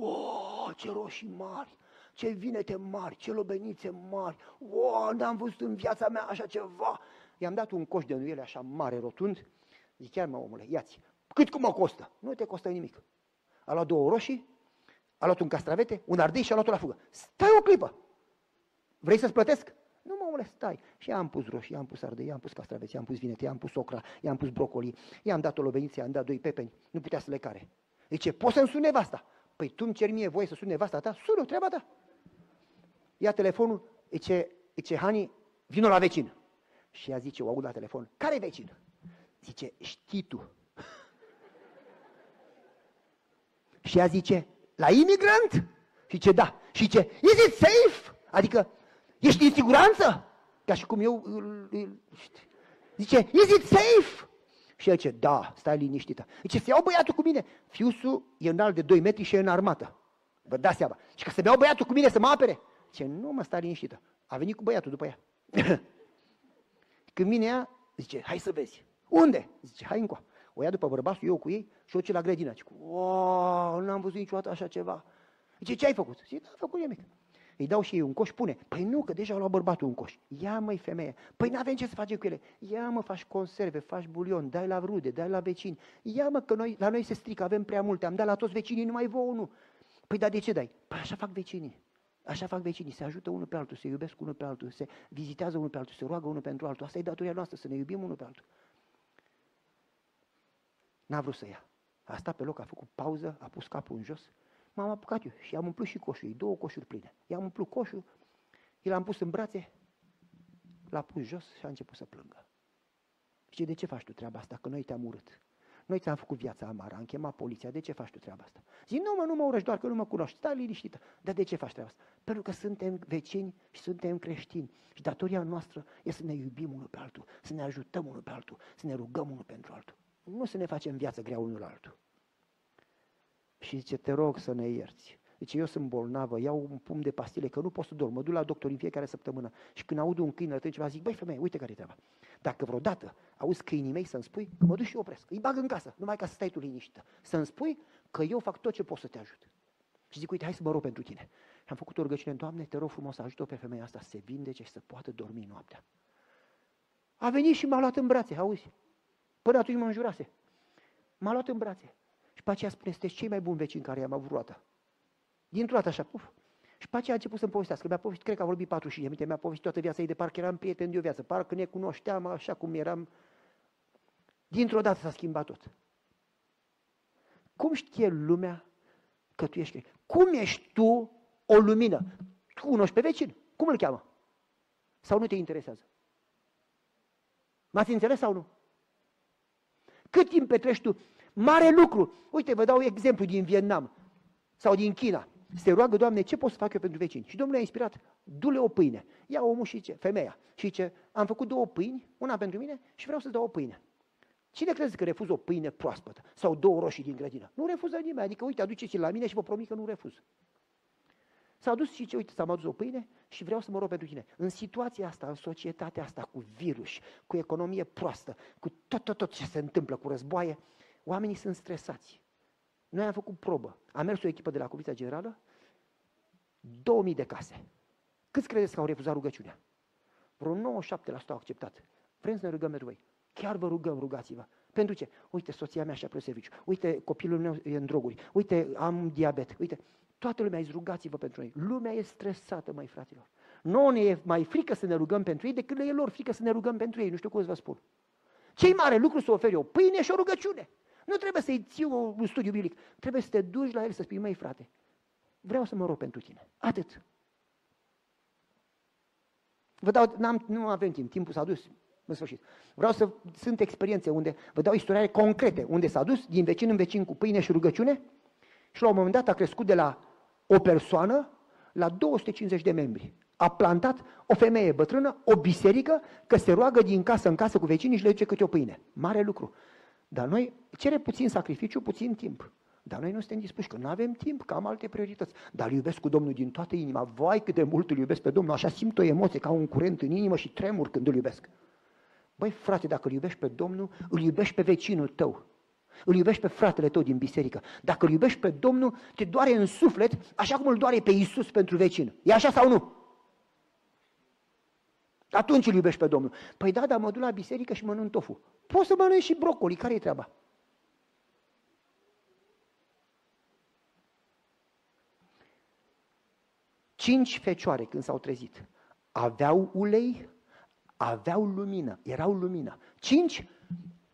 A: O, ce roșii mari! Ce vinete mari, ce lobenițe mari, o, n-am văzut în viața mea așa ceva. I-am dat un coș de nuiele așa mare, rotund, zic, chiar mă omule, iați, cât cum mă costă? Nu te costă nimic. A luat două roșii, a luat un castravete, un ardei și a luat-o la fugă. Stai o clipă! Vrei să-ți plătesc? Nu mă omule, stai. Și i-am pus roșii, i-am pus ardei, i-am pus castravete, i-am pus vinete, i-am pus ocra, i-am pus brocoli, i-am dat o loveniță, i-am dat doi pepeni. Nu putea să le care. Zice, poți să-mi sun nevasta. Păi tu îmi cer mie voie să sun nevasta ta? Sună, treaba ta ia telefonul, zice, zice Hani, vină la vecin. Și ea zice, o aud la telefon, care vecin? Zice, știi tu. și ea zice, la imigrant? Și ce da. Și zice, is it safe? Adică, ești în siguranță? Ca și cum eu, zice, is it safe? Și el zice, da, stai liniștită. Zice, să iau băiatul cu mine. Fiusul e înalt de 2 metri și e în armată. Vă dați seama. Și că să iau băiatul cu mine să mă apere. Ce nu mă sta liniștită. A venit cu băiatul după ea. Când vine ea, zice, hai să vezi. Unde? Zice, hai încoa. O ia după bărbatul, eu cu ei și o ce la grădină. Zice, wow, n-am văzut niciodată așa ceva. Zice, ce ai făcut? Zice, n-am făcut nimic. Îi dau și ei un coș, pune. Păi nu, că deja a luat bărbatul un coș. Ia măi femeie. Păi n-avem ce să facem cu ele. Ia mă, faci conserve, faci bulion, dai la rude, dai la vecini. Ia mă, că noi, la noi se strică, avem prea multe. Am dat la toți vecinii, numai vouă nu. Păi dar de ce dai? Păi așa fac vecinii. Așa fac vecinii, se ajută unul pe altul, se iubesc unul pe altul, se vizitează unul pe altul, se roagă unul pentru altul. Asta e datoria noastră, să ne iubim unul pe altul. N-a vrut să ia. A stat pe loc, a făcut pauză, a pus capul în jos. M-am apucat eu și am umplut și coșul, două coșuri pline. I-am umplut coșul, i l-am pus în brațe, l-a pus jos și a început să plângă. Și de ce faci tu treaba asta? Că noi te-am urât. Noi ți-am făcut viața amară, am chemat poliția, de ce faci tu treaba asta? Zic, nu mă, nu mă urăști, doar că nu mă cunoști, stai liniștită. Dar de ce faci treaba asta? Pentru că suntem vecini și suntem creștini și datoria noastră e să ne iubim unul pe altul, să ne ajutăm unul pe altul, să ne rugăm unul pentru altul. Nu să ne facem viață grea unul altul. Și zice, te rog să ne ierți. Zice, eu sunt bolnavă, iau un pumn de pastile, că nu pot să dorm, mă duc la doctor în fiecare săptămână. Și când aud un câine atunci ceva, zic, băi femeie, uite care e treaba. Dacă vreodată auzi câinii mei să-mi spui că mă duc și opresc, îi bag în casă, numai ca să stai tu liniștită. Să-mi spui că eu fac tot ce pot să te ajut. Și zic, uite, hai să mă rog pentru tine. Și am făcut o rugăciune, Doamne, te rog frumos, ajută pe femeia asta să se vindece și să poată dormi noaptea. A venit și m-a luat în brațe, auzi? Până atunci mă înjurase. M-a luat în brațe. Și pe aceea spune, sunteți cei mai buni vecini care i-am avut roată. Dintr-o dată așa, puf. Și pe aceea a început să-mi povestească. Mi-a povestit, cred că a vorbit 45 de minute, mi-a povestit toată viața ei de parcă eram prieten de o viață, parcă ne cunoșteam așa cum eram. Dintr-o dată s-a schimbat tot. Cum știe lumea că tu ești Cum ești tu o lumină? Tu cunoști pe vecin. Cum îl cheamă? Sau nu te interesează? M-ați înțeles sau nu? Cât timp petrești tu? Mare lucru! Uite, vă dau exemplu din Vietnam sau din China. Se roagă, Doamne, ce pot să fac eu pentru vecini? Și Domnul a inspirat, du-le o pâine. Ia omul și ce? Femeia. Și ce? Am făcut două pâini, una pentru mine și vreau să-ți dau o pâine. Cine crezi că refuză o pâine proaspătă sau două roșii din grădină? Nu refuză nimeni. Adică, uite, aduceți-l la mine și vă promit că nu refuz. S-a dus și ce, uite, s-a adus o pâine și vreau să mă rog pentru tine. În situația asta, în societatea asta, cu virus, cu economie proastă, cu tot, tot, tot ce se întâmplă, cu războaie, oamenii sunt stresați. Noi am făcut probă. A mers o echipă de la Comisia Generală, 2000 de case. Câți credeți că au refuzat rugăciunea? Vreo 97% au acceptat. Vrem să ne rugăm pentru voi. Chiar vă rugăm, rugați-vă. Pentru ce? Uite, soția mea și-a serviciu. Uite, copilul meu e în droguri. Uite, am diabet. Uite, toată lumea, rugați-vă pentru noi. Lumea e stresată, mai fraților. Nu ne e mai frică să ne rugăm pentru ei decât le e lor frică să ne rugăm pentru ei. Nu știu cum să vă spun. Cei mare lucru să oferi o pâine și o rugăciune. Nu trebuie să-i ții un studiu biblic. Trebuie să te duci la el să spui, măi frate, vreau să mă rog pentru tine. Atât. Vă dau, n-am, nu avem timp, timpul s-a dus în sfârșit. Vreau să, sunt experiențe unde vă dau istorie concrete, unde s-a dus din vecin în vecin cu pâine și rugăciune și la un moment dat a crescut de la o persoană la 250 de membri. A plantat o femeie bătrână, o biserică, că se roagă din casă în casă cu vecinii și le duce câte o pâine. Mare lucru. Dar noi cere puțin sacrificiu, puțin timp. Dar noi nu suntem dispuși, că nu avem timp, că am alte priorități. Dar îl iubesc cu Domnul din toată inima. Vai cât de mult îl iubesc pe Domnul, așa simt o emoție, ca un curent în inimă și tremur când îl iubesc. Băi, frate, dacă îl iubești pe Domnul, îl iubești pe vecinul tău. Îl iubești pe fratele tău din biserică. Dacă îl iubești pe Domnul, te doare în suflet, așa cum îl doare pe Isus pentru vecin. E așa sau nu? Atunci îl iubești pe Domnul. Păi da, dar mă duc la biserică și mănânc tofu. Poți să mănânci și brocoli, care e treaba? Cinci fecioare când s-au trezit aveau ulei, aveau lumină, erau lumină. Cinci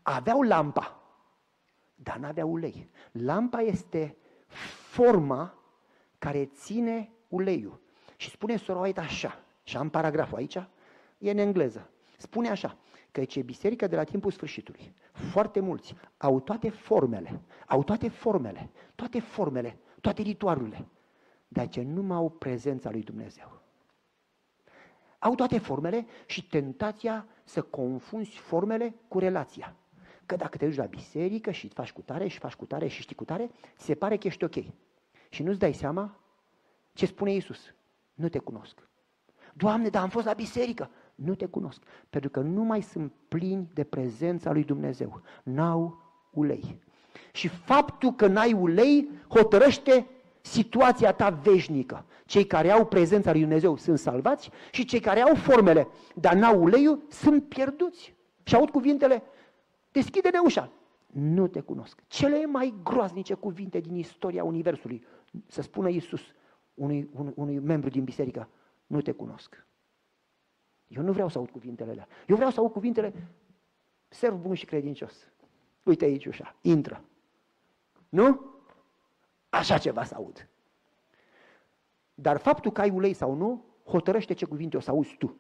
A: aveau lampa, dar nu aveau ulei. Lampa este forma care ține uleiul. Și spune sora așa, și am paragraful aici, e în engleză. Spune așa, că ce biserica de la timpul sfârșitului, foarte mulți au toate formele, au toate formele, toate formele, toate ritualurile, dar ce nu mai au prezența lui Dumnezeu. Au toate formele și tentația să confunzi formele cu relația. Că dacă te duci la biserică și faci cu tare și faci cu tare și știi cu tare, ți se pare că ești ok. Și nu-ți dai seama ce spune Iisus. Nu te cunosc. Doamne, dar am fost la biserică. Nu te cunosc. Pentru că nu mai sunt plini de prezența lui Dumnezeu. N-au ulei. Și faptul că n-ai ulei hotărăște situația ta veșnică. Cei care au prezența lui Dumnezeu sunt salvați și cei care au formele, dar n-au uleiul, sunt pierduți. Și aud cuvintele, deschide-ne ușa. Nu te cunosc. Cele mai groaznice cuvinte din istoria Universului, să spună Iisus unui, unui, unui membru din biserică, nu te cunosc. Eu nu vreau să aud cuvintele alea. Eu vreau să aud cuvintele, serv bun și credincios. Uite aici ușa, intră. Nu? Așa ceva să aud. Dar faptul că ai ulei sau nu, hotărăște ce cuvinte o să auzi tu.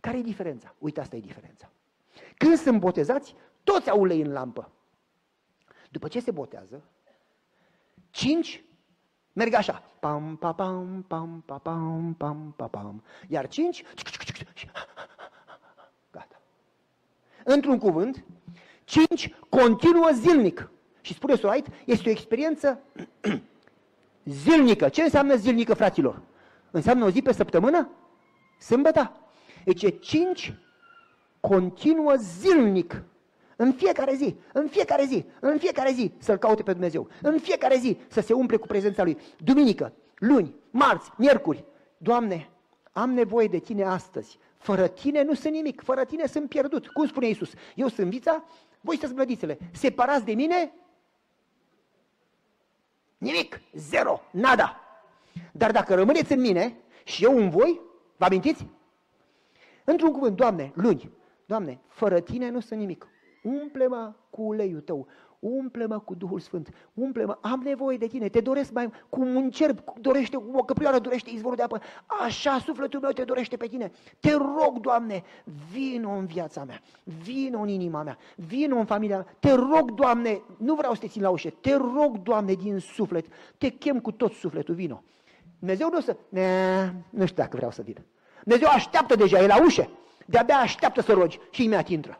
A: Care e diferența? Uite, asta e diferența. Când sunt botezați, toți au ulei în lampă. După ce se botează, cinci merg așa. Pam, pa, pam, pam, pa, pam, pam, pa, pam. Iar cinci, gata. Într-un cuvânt, cinci continuă zilnic. Și spune Sorait, este o experiență zilnică. Ce înseamnă zilnică, fraților? Înseamnă o zi pe săptămână? Sâmbătă? Deci cinci continuă zilnic. În fiecare zi, în fiecare zi, în fiecare zi să-L caute pe Dumnezeu. În fiecare zi să se umple cu prezența Lui. Duminică, luni, marți, miercuri. Doamne, am nevoie de Tine astăzi. Fără Tine nu sunt nimic, fără Tine sunt pierdut. Cum spune Iisus? Eu sunt vița, voi sunteți mlădițele. Separați de mine, Nimic, zero, nada. Dar dacă rămâneți în mine și eu în voi, vă amintiți? Într-un cuvânt, Doamne, luni, Doamne, fără Tine nu sunt nimic. Umple-mă cu uleiul Tău, umple-mă cu Duhul Sfânt, umple-mă, am nevoie de tine, te doresc mai, cum un cerb dorește, o căprioară dorește izvorul de apă, așa sufletul meu te dorește pe tine. Te rog, Doamne, vino în viața mea, vino în inima mea, vino în familia mea, te rog, Doamne, nu vreau să te țin la ușă, te rog, Doamne, din suflet, te chem cu tot sufletul, vino. Dumnezeu nu o să, ne, nu știu dacă vreau să vin. Dumnezeu așteaptă deja, e la ușă, de-abia așteaptă să rogi și imediat intră.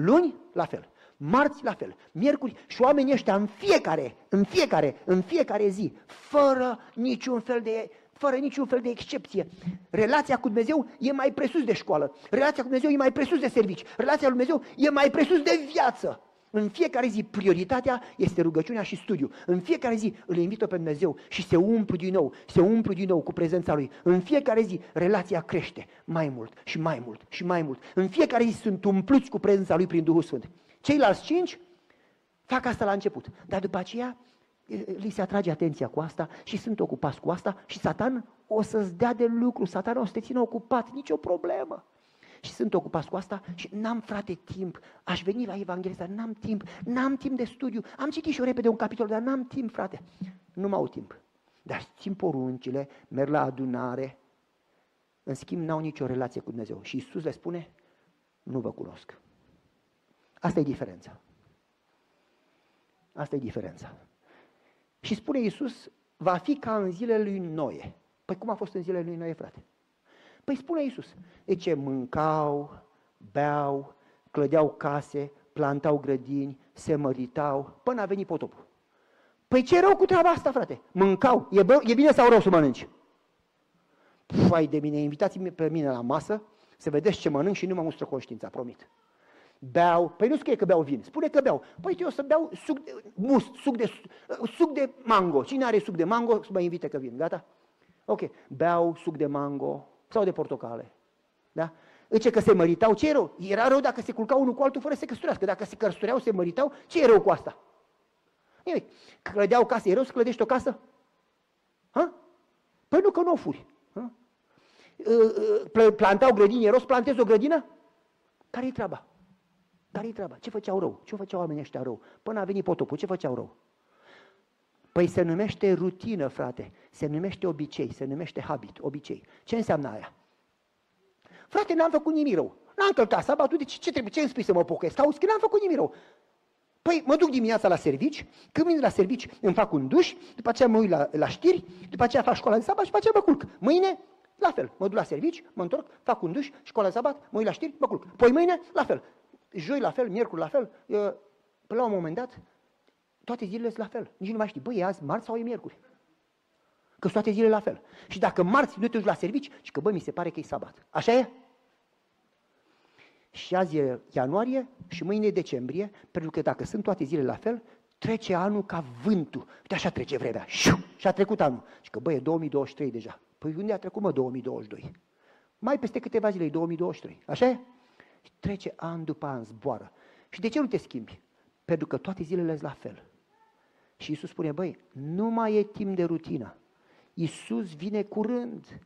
A: Luni, la fel. Marți la fel, miercuri și oamenii ăștia în fiecare, în fiecare, în fiecare zi, fără niciun fel de fără niciun fel de excepție. Relația cu Dumnezeu e mai presus de școală, relația cu Dumnezeu e mai presus de servici, relația cu Dumnezeu e mai presus de viață. În fiecare zi prioritatea este rugăciunea și studiu. În fiecare zi îl invită pe Dumnezeu și se umplu din nou, se umplu din nou cu prezența Lui. În fiecare zi relația crește mai mult și mai mult și mai mult. În fiecare zi sunt umpluți cu prezența Lui prin Duhul Sfânt. Ceilalți cinci fac asta la început, dar după aceea li se atrage atenția cu asta și sunt ocupați cu asta și Satan o să-ți dea de lucru, Satan o să te țină ocupat, nicio problemă. Și sunt ocupați cu asta și n-am, frate, timp. Aș veni la Evanghelie, dar n-am timp. N-am timp de studiu. Am citit și eu repede un capitol, dar n-am timp, frate. Nu mai au timp. Dar țin poruncile, merg la adunare. În schimb, n-au nicio relație cu Dumnezeu. Și Isus le spune, nu vă cunosc. Asta e diferența. Asta e diferența. Și spune Iisus, va fi ca în zilele lui Noe. Păi cum a fost în zilele lui Noe, frate? Păi spune Iisus, e ce mâncau, beau, clădeau case, plantau grădini, se măritau, până a venit potopul. Păi ce rău cu treaba asta, frate? Mâncau. E, bă, e bine sau rău să mănânci? Păi de mine, invitați pe mine la masă, să vedeți ce mănânc și nu mă mustră conștiința, promit beau, păi nu scrie că beau vin, spune că beau. Păi eu să beau suc de must, suc de, suc de mango. Cine are suc de mango, să mă invite că vin, gata? Ok, beau suc de mango sau de portocale. Da? Zice că se măritau, ce e rău? Era rău dacă se culcau unul cu altul fără să se căsătorească. Dacă se căsătoreau, se măritau, ce e rău cu asta? Nimic. Clădeau casă, e rău să clădești o casă? Ha? Păi nu că nu o furi. Ha? Ă, ă, plantau grădini, e rău să plantezi o grădină? Care-i treaba? Care-i treaba? Ce făceau rău? Ce făceau oamenii ăștia rău? Până a venit potopul, ce făceau rău? Păi se numește rutină, frate. Se numește obicei, se numește habit, obicei. Ce înseamnă aia? Frate, n-am făcut nimic rău. N-am călcat sabatul, deci ce trebuie? Ce îmi spui să mă pocăiesc? Auzi că n-am făcut nimic rău. Păi mă duc dimineața la servici, când vin la servici îmi fac un duș, după aceea mă uit la, la știri, după aceea fac școala de sabat și după aceea mă culc. Mâine, la fel, mă duc la servici, mă întorc, fac un duș, școala de sabat, mă uit la știri, mă culc. Păi mâine, la fel joi la fel, miercuri la fel, până la un moment dat, toate zilele sunt la fel. Nici nu mai știi, băi, e azi marți sau e miercuri? Că toate zilele la fel. Și dacă marți nu te duci la servici, și că bă, mi se pare că e sabat. Așa e? Și azi e ianuarie și mâine e decembrie, pentru că dacă sunt toate zilele la fel, trece anul ca vântul. Uite așa trece vremea. Și a trecut anul. Și că bă, e 2023 deja. Păi unde a trecut mă 2022? Mai peste câteva zile e 2023. Așa e? Și trece an după an, zboară. Și de ce nu te schimbi? Pentru că toate zilele sunt la fel. Și Isus spune, băi, nu mai e timp de rutină. Isus vine curând.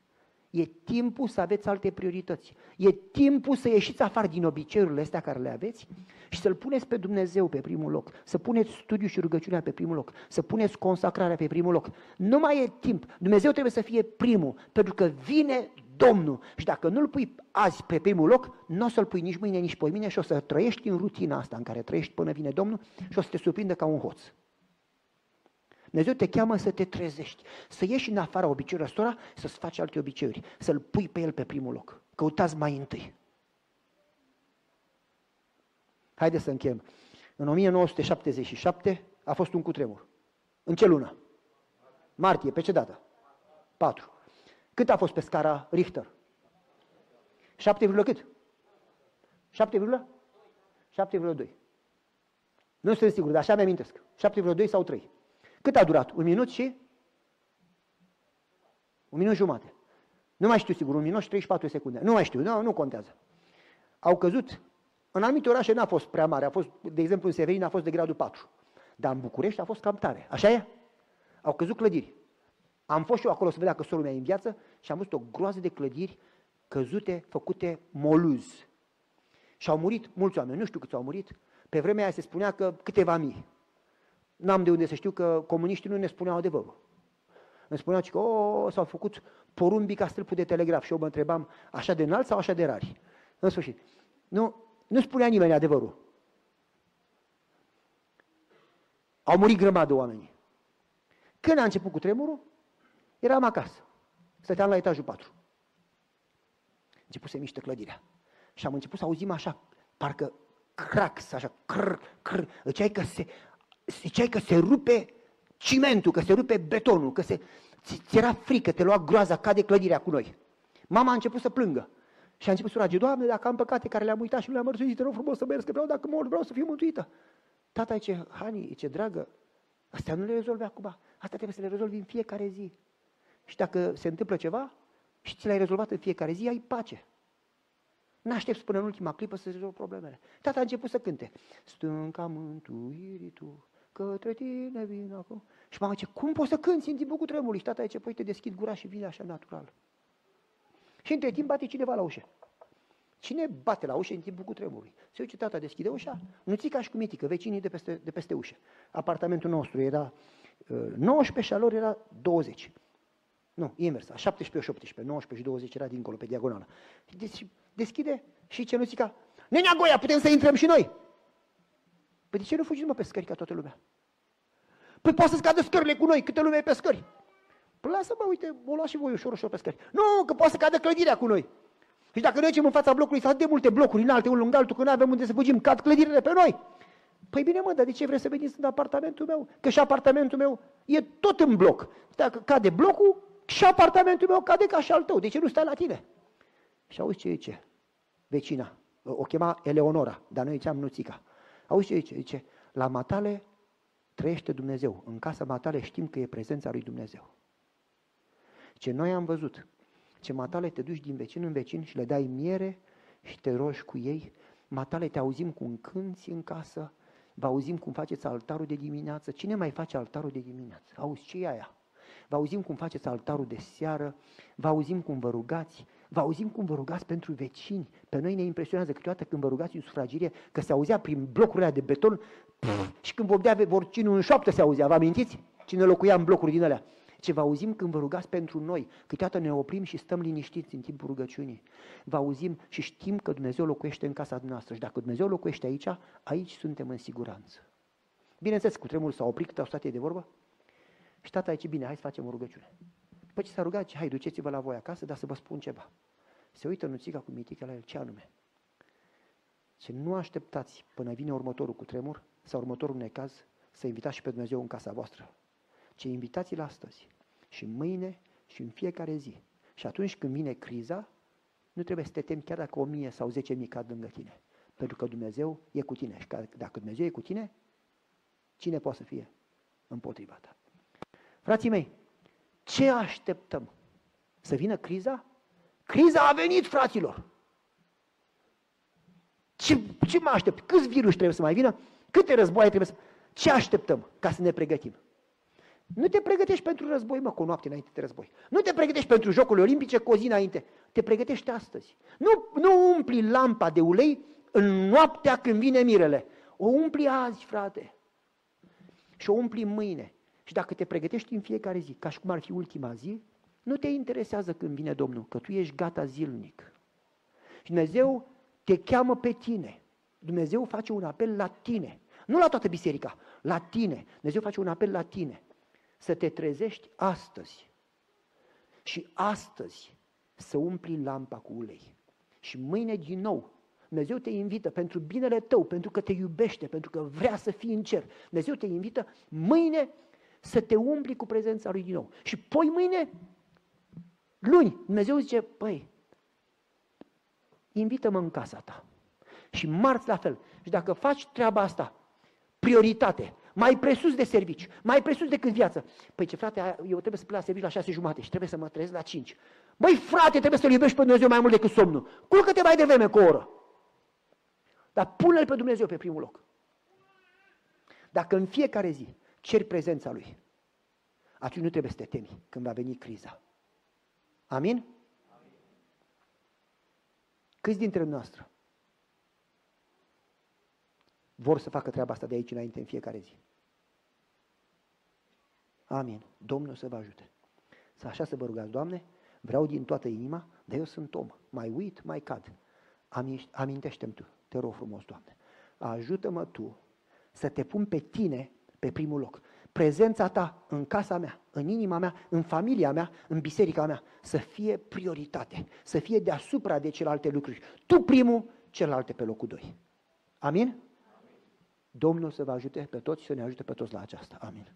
A: E timpul să aveți alte priorități. E timpul să ieșiți afară din obiceiurile astea care le aveți și să-L puneți pe Dumnezeu pe primul loc. Să puneți studiul și rugăciunea pe primul loc. Să puneți consacrarea pe primul loc. Nu mai e timp. Dumnezeu trebuie să fie primul, pentru că vine Domnul. Și dacă nu-L pui azi pe primul loc, nu o să-L pui nici mâine, nici mine și o să trăiești în rutina asta în care trăiești până vine Domnul și o să te surprindă ca un hoț. Dumnezeu te cheamă să te trezești, să ieși în afara obiceiurilor ăstora, să-ți faci alte obiceiuri, să-L pui pe El pe primul loc. Căutați mai întâi. Haideți să închem. În 1977 a fost un cutremur. În ce lună? Martie. Pe ce dată? 4. Cât a fost pe scara Richter? 7, cât? 7, 7,2. Nu sunt sigur, dar așa mi-amintesc. 7,2 sau 3. Cât a durat? Un minut și? Un minut jumate. Nu mai știu sigur, un minut și 34 secunde. Nu mai știu, nu, nu contează. Au căzut. În anumite orașe n-a fost prea mare. A fost, de exemplu, în Severin a fost de gradul 4. Dar în București a fost cam tare. Așa e? Au căzut clădiri. Am fost și eu acolo să vedea că sorul meu e în viață și am văzut o groază de clădiri căzute, făcute moluz. Și au murit mulți oameni, nu știu câți au murit. Pe vremea aia se spunea că câteva mii. N-am de unde să știu că comuniștii nu ne spuneau adevărul. Îmi spuneau că oh, s-au făcut porumbii ca stâlpul de telegraf și eu mă întrebam așa de înalt sau așa de rari. În sfârșit. Nu, nu spunea nimeni adevărul. Au murit grămadă oameni. Când a început cu tremurul, Eram acasă. Stăteam la etajul 4. Început să miște clădirea. Și am început să auzim așa, parcă crax, așa, cr, cr, ziceai că se, ziceai că se rupe cimentul, că se rupe betonul, că se, ți era frică, te lua groaza, cade clădirea cu noi. Mama a început să plângă. Și a început să roage, Doamne, dacă am păcate care le-am uitat și nu le-am mărturit, te rog frumos să merg, că vreau, dacă mor, vreau să fiu mântuită. Tata ce Hani, ce dragă, astea nu le rezolvi acum, asta trebuie să le rezolvi în fiecare zi. Și dacă se întâmplă ceva și ți l-ai rezolvat în fiecare zi, ai pace. N-aștepți până în ultima clipă să rezolvi problemele. Tata a început să cânte. Stânca mântuirii tu, către tine vin acum. Și mama ce, cum poți să cânti în timpul cu tremurul? Și tata zice, păi te deschid gura și vine așa natural. Și între timp bate cineva la ușă. Cine bate la ușă în timpul cu tremurului? Se uite, tata deschide ușa, nu ți ca și cu mitică, vecinii de peste, de peste ușă. Apartamentul nostru era uh, 19 și a lor era 20. Nu, invers, 17 și 18, 19 și 20 era dincolo, pe diagonală. Deci deschide și ce nu ca, Nenea Goia, putem să intrăm și noi? Păi de ce nu fugi mă pe scări ca toată lumea? Păi poate să scadă scările cu noi, câte lume e pe scări. Păi lasă-mă, uite, o luați și voi ușor, ușor pe scări. Nu, că poate să cadă clădirea cu noi. Și dacă noi în fața blocului, sunt de multe blocuri înalte, unul lângă altul, că nu avem unde să fugim, cad clădirile pe noi. Păi bine mă, dar de ce vrei să veniți în apartamentul meu? Că și apartamentul meu e tot în bloc. Dacă cade blocul, și apartamentul meu cade ca și al tău. De ce nu stai la tine? Și auzi ce zice vecina. O chema Eleonora, dar noi ziceam Nuțica. Auzi ce zice? Zice, la matale trăiește Dumnezeu. În casa matale știm că e prezența lui Dumnezeu. Ce noi am văzut, ce matale te duci din vecin în vecin și le dai miere și te rogi cu ei, matale te auzim cum cânti în casă, vă auzim cum faceți altarul de dimineață. Cine mai face altarul de dimineață? Auzi, ce e aia? Vă auzim cum faceți altarul de seară, vă auzim cum vă rugați, vă auzim cum vă rugați pentru vecini. Pe noi ne impresionează câteodată când vă rugați în sufragirie, că se auzea prin blocurile de beton pf, și când vorbea vorcinul în șoaptă se auzea, vă amintiți? Cine locuia în blocuri din alea. Ce vă auzim când vă rugați pentru noi, câteodată ne oprim și stăm liniștiți în timpul rugăciunii. Vă auzim și știm că Dumnezeu locuiește în casa noastră și dacă Dumnezeu locuiește aici, aici suntem în siguranță. Bineînțeles, cu tremur s-a oprit, câte au stat de vorbă? Și tata zice, bine, hai să facem o rugăciune. După ce s-a rugat, zice, hai, duceți-vă la voi acasă, dar să vă spun ceva. Se uită nuțica cu mitică la el, ce anume? Ce nu așteptați până vine următorul cu tremur sau următorul necaz să invitați și pe Dumnezeu în casa voastră. Ce invitați-l astăzi și mâine și în fiecare zi. Și atunci când vine criza, nu trebuie să te temi chiar dacă o mie sau zece mii cad lângă tine. Pentru că Dumnezeu e cu tine. Și dacă Dumnezeu e cu tine, cine poate să fie împotriva ta? Frații mei, ce așteptăm? Să vină criza? Criza a venit, fraților! Ce, ce mă aștept? Câți virus trebuie să mai vină? Câte războaie trebuie să... Ce așteptăm ca să ne pregătim? Nu te pregătești pentru război, mă, cu o noapte înainte de război. Nu te pregătești pentru Jocurile Olimpice cu o zi înainte. Te pregătești astăzi. Nu, nu umpli lampa de ulei în noaptea când vine mirele. O umpli azi, frate. Și o umpli mâine. Și dacă te pregătești în fiecare zi, ca și cum ar fi ultima zi, nu te interesează când vine Domnul, că tu ești gata zilnic. Și Dumnezeu te cheamă pe tine. Dumnezeu face un apel la tine. Nu la toată biserica, la tine. Dumnezeu face un apel la tine. Să te trezești astăzi. Și astăzi să umpli lampa cu ulei. Și mâine din nou Dumnezeu te invită pentru binele tău, pentru că te iubește, pentru că vrea să fii în cer. Dumnezeu te invită mâine să te umpli cu prezența Lui din nou. Și poi mâine, luni, Dumnezeu zice, păi, invită-mă în casa ta. Și marți la fel. Și dacă faci treaba asta, prioritate, mai presus de servici, mai presus decât viață. Păi ce frate, eu trebuie să plec la serviciu la șase jumate și trebuie să mă trezesc la cinci. Băi frate, trebuie să-L iubești pe Dumnezeu mai mult decât somnul. Culcă-te mai devreme cu o oră. Dar pune-L pe Dumnezeu pe primul loc. Dacă în fiecare zi ceri prezența Lui, atunci nu trebuie să te temi când va veni criza. Amin? Câți dintre noastre vor să facă treaba asta de aici înainte în fiecare zi? Amin. Domnul să vă ajute. Să așa să vă rugați, Doamne, vreau din toată inima, dar eu sunt om. Mai uit, mai cad. Amintește-mi Tu, te rog frumos, Doamne. Ajută-mă Tu să te pun pe Tine pe primul loc. Prezența Ta în casa mea, în inima mea, în familia mea, în biserica mea, să fie prioritate, să fie deasupra de celelalte lucruri. Tu primul, celelalte pe locul doi. Amin? Domnul să vă ajute pe toți și să ne ajute pe toți la aceasta. Amin.